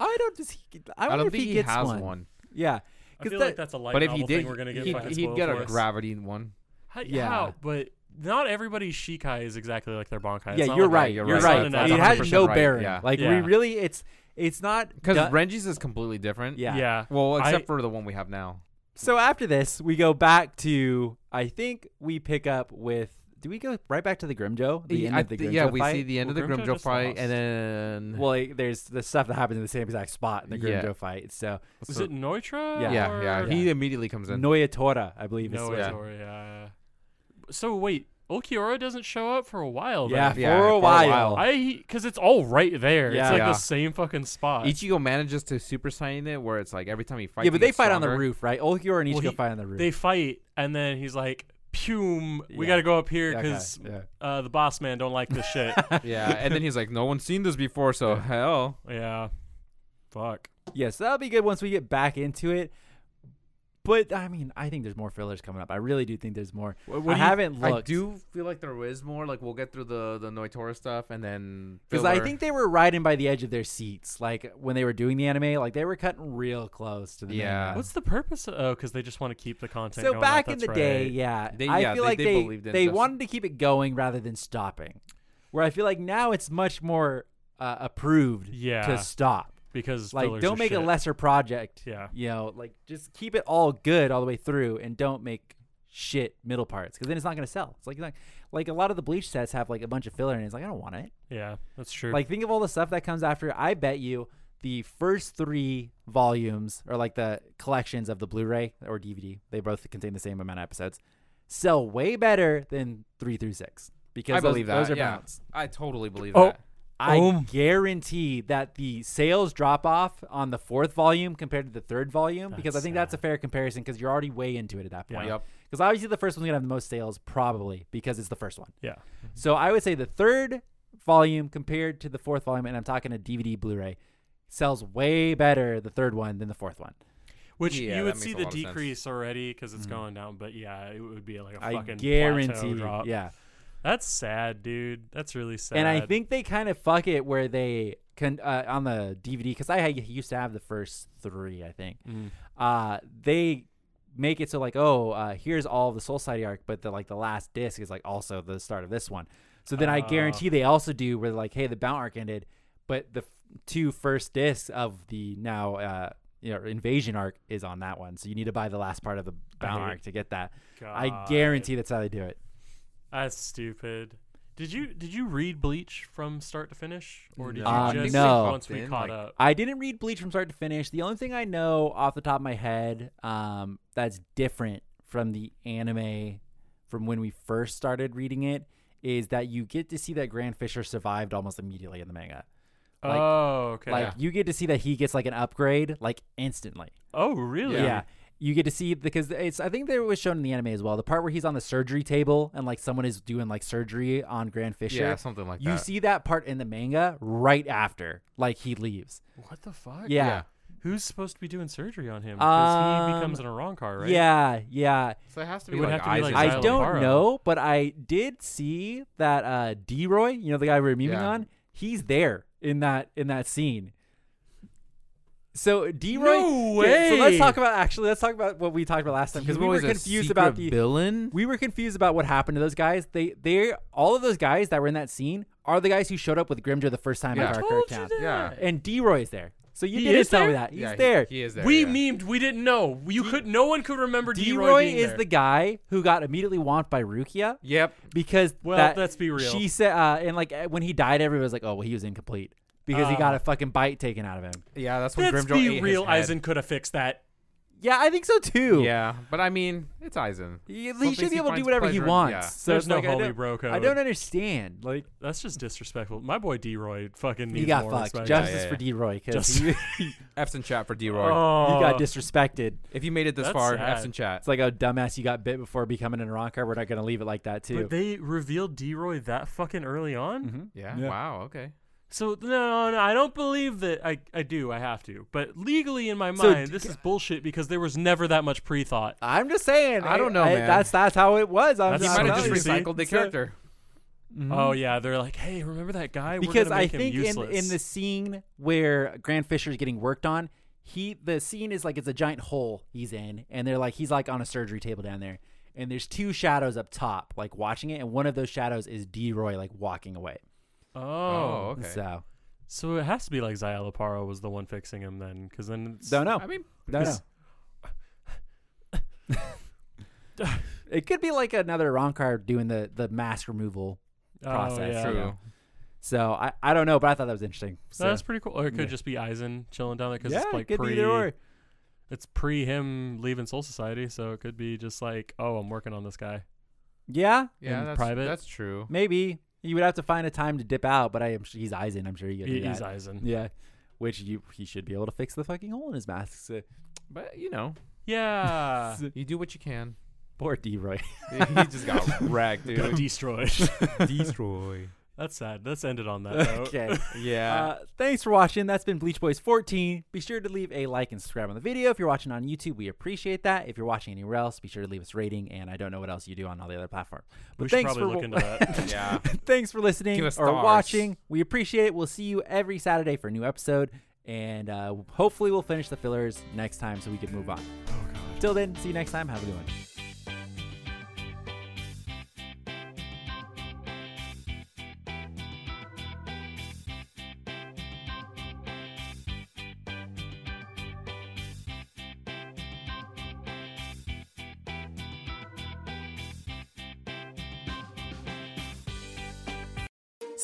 I don't. Does he, I, I, wonder don't if think he he, gets has one. one. Yeah, I because feel like that's a light But if he did, thing we're gonna get he'd, fucking he'd get a us. gravity one. How, Yeah. how? But not everybody's Shikai is exactly like their bankai. It's yeah, you're like right. you're You're right. right. It has 100% no right, bearing. yeah. Like we really, it's it's not Because done- Renji's is completely different. Yeah. Yeah. Well, except I- for the one we have now. So after this, we go back to. I think we pick up with. Do we go right back to the Grimmjow? The end of the thi- Grimmjow yeah, we fight? see the end Well, of the Grimmjow Grimmjow fight, lost. and then Well, it- there's the stuff that happens in the same exact spot in the Yeah. Grimmjow fight. So Was so- it Noitora? Yeah. yeah, yeah, or- he immediately comes in. Noitora, I believe. is No, what- Yeah. yeah. yeah. So wait, Ulquiorra doesn't show up for a while. Yeah, for, Yeah, a for a while. while. I because it's all right there. Yeah. It's like Yeah. the same fucking spot. Ichigo manages to Super Saiyan it, where it's like every time he fights. yeah, but they gets fight on the roof, right? Ulquiorra and Ichigo Well, he- fight on the roof. they fight, and then he's like, "Pume, we Yeah. got to go up here Yeah, okay, because yeah. uh, the boss man don't like this shit." Yeah, and then he's like, "No one's seen this before, so hell." yeah, fuck. Yes, that'll be good once we get back into it. But I mean, I think there's more fillers coming up. I really do think there's more. What, I haven't looked. I do feel like there is more. Like we'll get through the the Noitora stuff, and then because I think they were riding by the edge of their seats, like when they were doing the anime, like they were cutting real close to the Yeah. manga. What's the purpose? Of, oh, because they just want to keep the content. so going back up, in the that's day, yeah, They- I yeah, feel they- like they they in they wanted to keep it going rather than stopping. Where I feel like now it's much more uh, approved Yeah. to stop. Because Like, don't are make a lesser project. Yeah. you know, like just keep it all good all the way through, and don't make shit middle parts because then it's not going to sell. It's like like like a lot of the bleach sets have like a bunch of filler, and it's like I don't want it. Yeah, that's true. Like think of all the stuff that comes after. I bet you the first three volumes or like the collections of the Blu-ray or DVD, they both contain the same amount of episodes, sell way better than three through six because I those, believe that. those are yeah. balanced. I totally believe Oh. that. I Um. guarantee that the sales drop off on the fourth volume compared to the third volume because I That's think that's a sad. fair comparison because you're already way into it at that Yeah. point. Yep. Because obviously the first one's gonna have the most sales probably because it's the first one. yeah, So I would say the third volume compared to the fourth volume, and I'm talking a DVD Blu-ray, sells way better the third one than the fourth one. which Yeah, you that would makes see a the lot of sense. decrease already because it's going down. But yeah, it would be like a I fucking guarantee. plateau drop. Yeah. That's sad, dude. That's really sad. And I think they kind of fuck it where they can uh, on the DVD because I used to have the first three, I think. Mm. Uh, they make it so like, oh, uh, here's all the Soul Society arc, but the like the last disc is like also the start of this one. So then I Oh. guarantee they also do where like, hey, the Bount arc ended, but the f- two first discs of the now uh, you know invasion arc is on that one. So you need to buy the last part of the Bount arc to get that. I guarantee that's how they do it. That's stupid. Did you did you read Bleach from start to finish, or did you Uh, just no. once we Then, caught like- up? I didn't read Bleach from start to finish. The only thing I know off the top of my head um, that's different from the anime from when we first started reading it is that you get to see that Grand Fisher survived almost immediately in the manga. like- oh, okay. Like you get to see that he gets like an upgrade like instantly. oh, really? Yeah. You get to see because it's I think there was shown in the anime as well. The part where he's on the surgery table and like someone is doing like surgery on Grand Fisher. Yeah, something like you that. You see that part in the manga right after like he leaves. What the fuck? Yeah. Yeah. Who's supposed to be doing surgery on him? Because he becomes Um, an Arrancar, right? Yeah, yeah. So it has to be would like have to be like I don't Paro. know, but I did see that uh D-Roy, you know the guy we're memeing Yeah. on, he's there in that in that scene. So D-Roy. No Okay, So let's talk about actually. Let's talk about what we talked about last time because we were T-Roy's a confused about the villain. we were confused about what happened to those guys. They they all of those guys that were in that scene are the guys who showed up with Grimmjow the first time Yeah. at I Dark told Town. Yeah. And D-Roy is there. So you He didn't is tell me that. He's yeah, he- there. He, is there. we yeah. memed. We didn't know. You could. No one could remember D-Roy, D-Roy is there. the guy who got immediately womped by Rukia Yep. because Well, that- let's be real. She said, uh, and like when he died, everybody was like, "Oh, well, he was incomplete because he got a fucking bite taken out of him." Yeah, that's when Let's Grimmjow be ate real. his head. Aizen could have fixed that. Yeah, I think so too. Yeah, but I mean, it's Aizen. he, he should things be he able to do finds whatever he pleasure in- wants. yeah. So There's it's no like, I holy don't- bro code. I don't understand. Like That's just disrespectful. My boy D-Roy fucking needs he got more fucked. respect. Justice Yeah, yeah, for yeah. D-Roy because Just- he, F's in chat for D-Roy. Oh, he got disrespected. if you made it this That's far, sad. F's in chat. It's like a dumbass you got bit before becoming an Arrancar. We're not gonna leave it like that too. But they revealed D-Roy that fucking early on. Mhm. yeah. Yeah. Wow. Okay. So no, no, no, I don't believe that. I, I do. I have to. But legally, in my So mind, d- this is bullshit because there was never that much pre-thought. I'm just saying. I don't know, man. That's that's how it was. I'm That's He just might have just you. see? recycled the So- character. Mhm. Oh yeah, they're like, hey, remember that guy? We're because gonna I make him think in in the scene where Grand Fisher's getting worked on, he the scene is like it's a giant hole he's in, and they're like he's like on a surgery table down there, and there's two shadows up top like watching it, and one of those shadows is D Roy like walking away. Oh, Oh, okay. So so it has to be like Szayelaporro was the one fixing him then, because then it's don't know. I mean, don't know. It could be like another Ronkar doing the the mask removal Oh, process. yeah. you true. So I, I don't know, but I thought that was interesting. So That's pretty cool. Or it could yeah. just be Aizen chilling down there because yeah, it's like it could pre. be either or. It's pre him leaving Soul Society, so it could be just like, oh, I'm working on this guy. Yeah, Yeah, in that's, private. that's true. maybe you would have to find a time to dip out, but I am sure he's Aizen. I'm sure he could do He, he's that. Aizen. Yeah, which you he should be able to fix the fucking hole in his mask. So, uh, But you know, Yeah. you do what you can. poor D Roy. he just got wrecked, Got dude. destroyed. Destroy. That's sad. Let's end it on that note. okay. Yeah. Uh, thanks for watching. That's been Bleach Boys 14. Be sure to leave a like and subscribe on the video. If you're watching on YouTube, we appreciate that. If you're watching anywhere else, be sure to leave us a rating. And I don't know what else you do on all the other platforms. But We should thanks probably for look into that. yeah. thanks for listening Give or stars. watching. We appreciate it. We'll see you every Saturday for a new episode. And uh, hopefully, we'll finish the fillers next time so we can move on. Oh god. Till then, see you next time. Have a good one.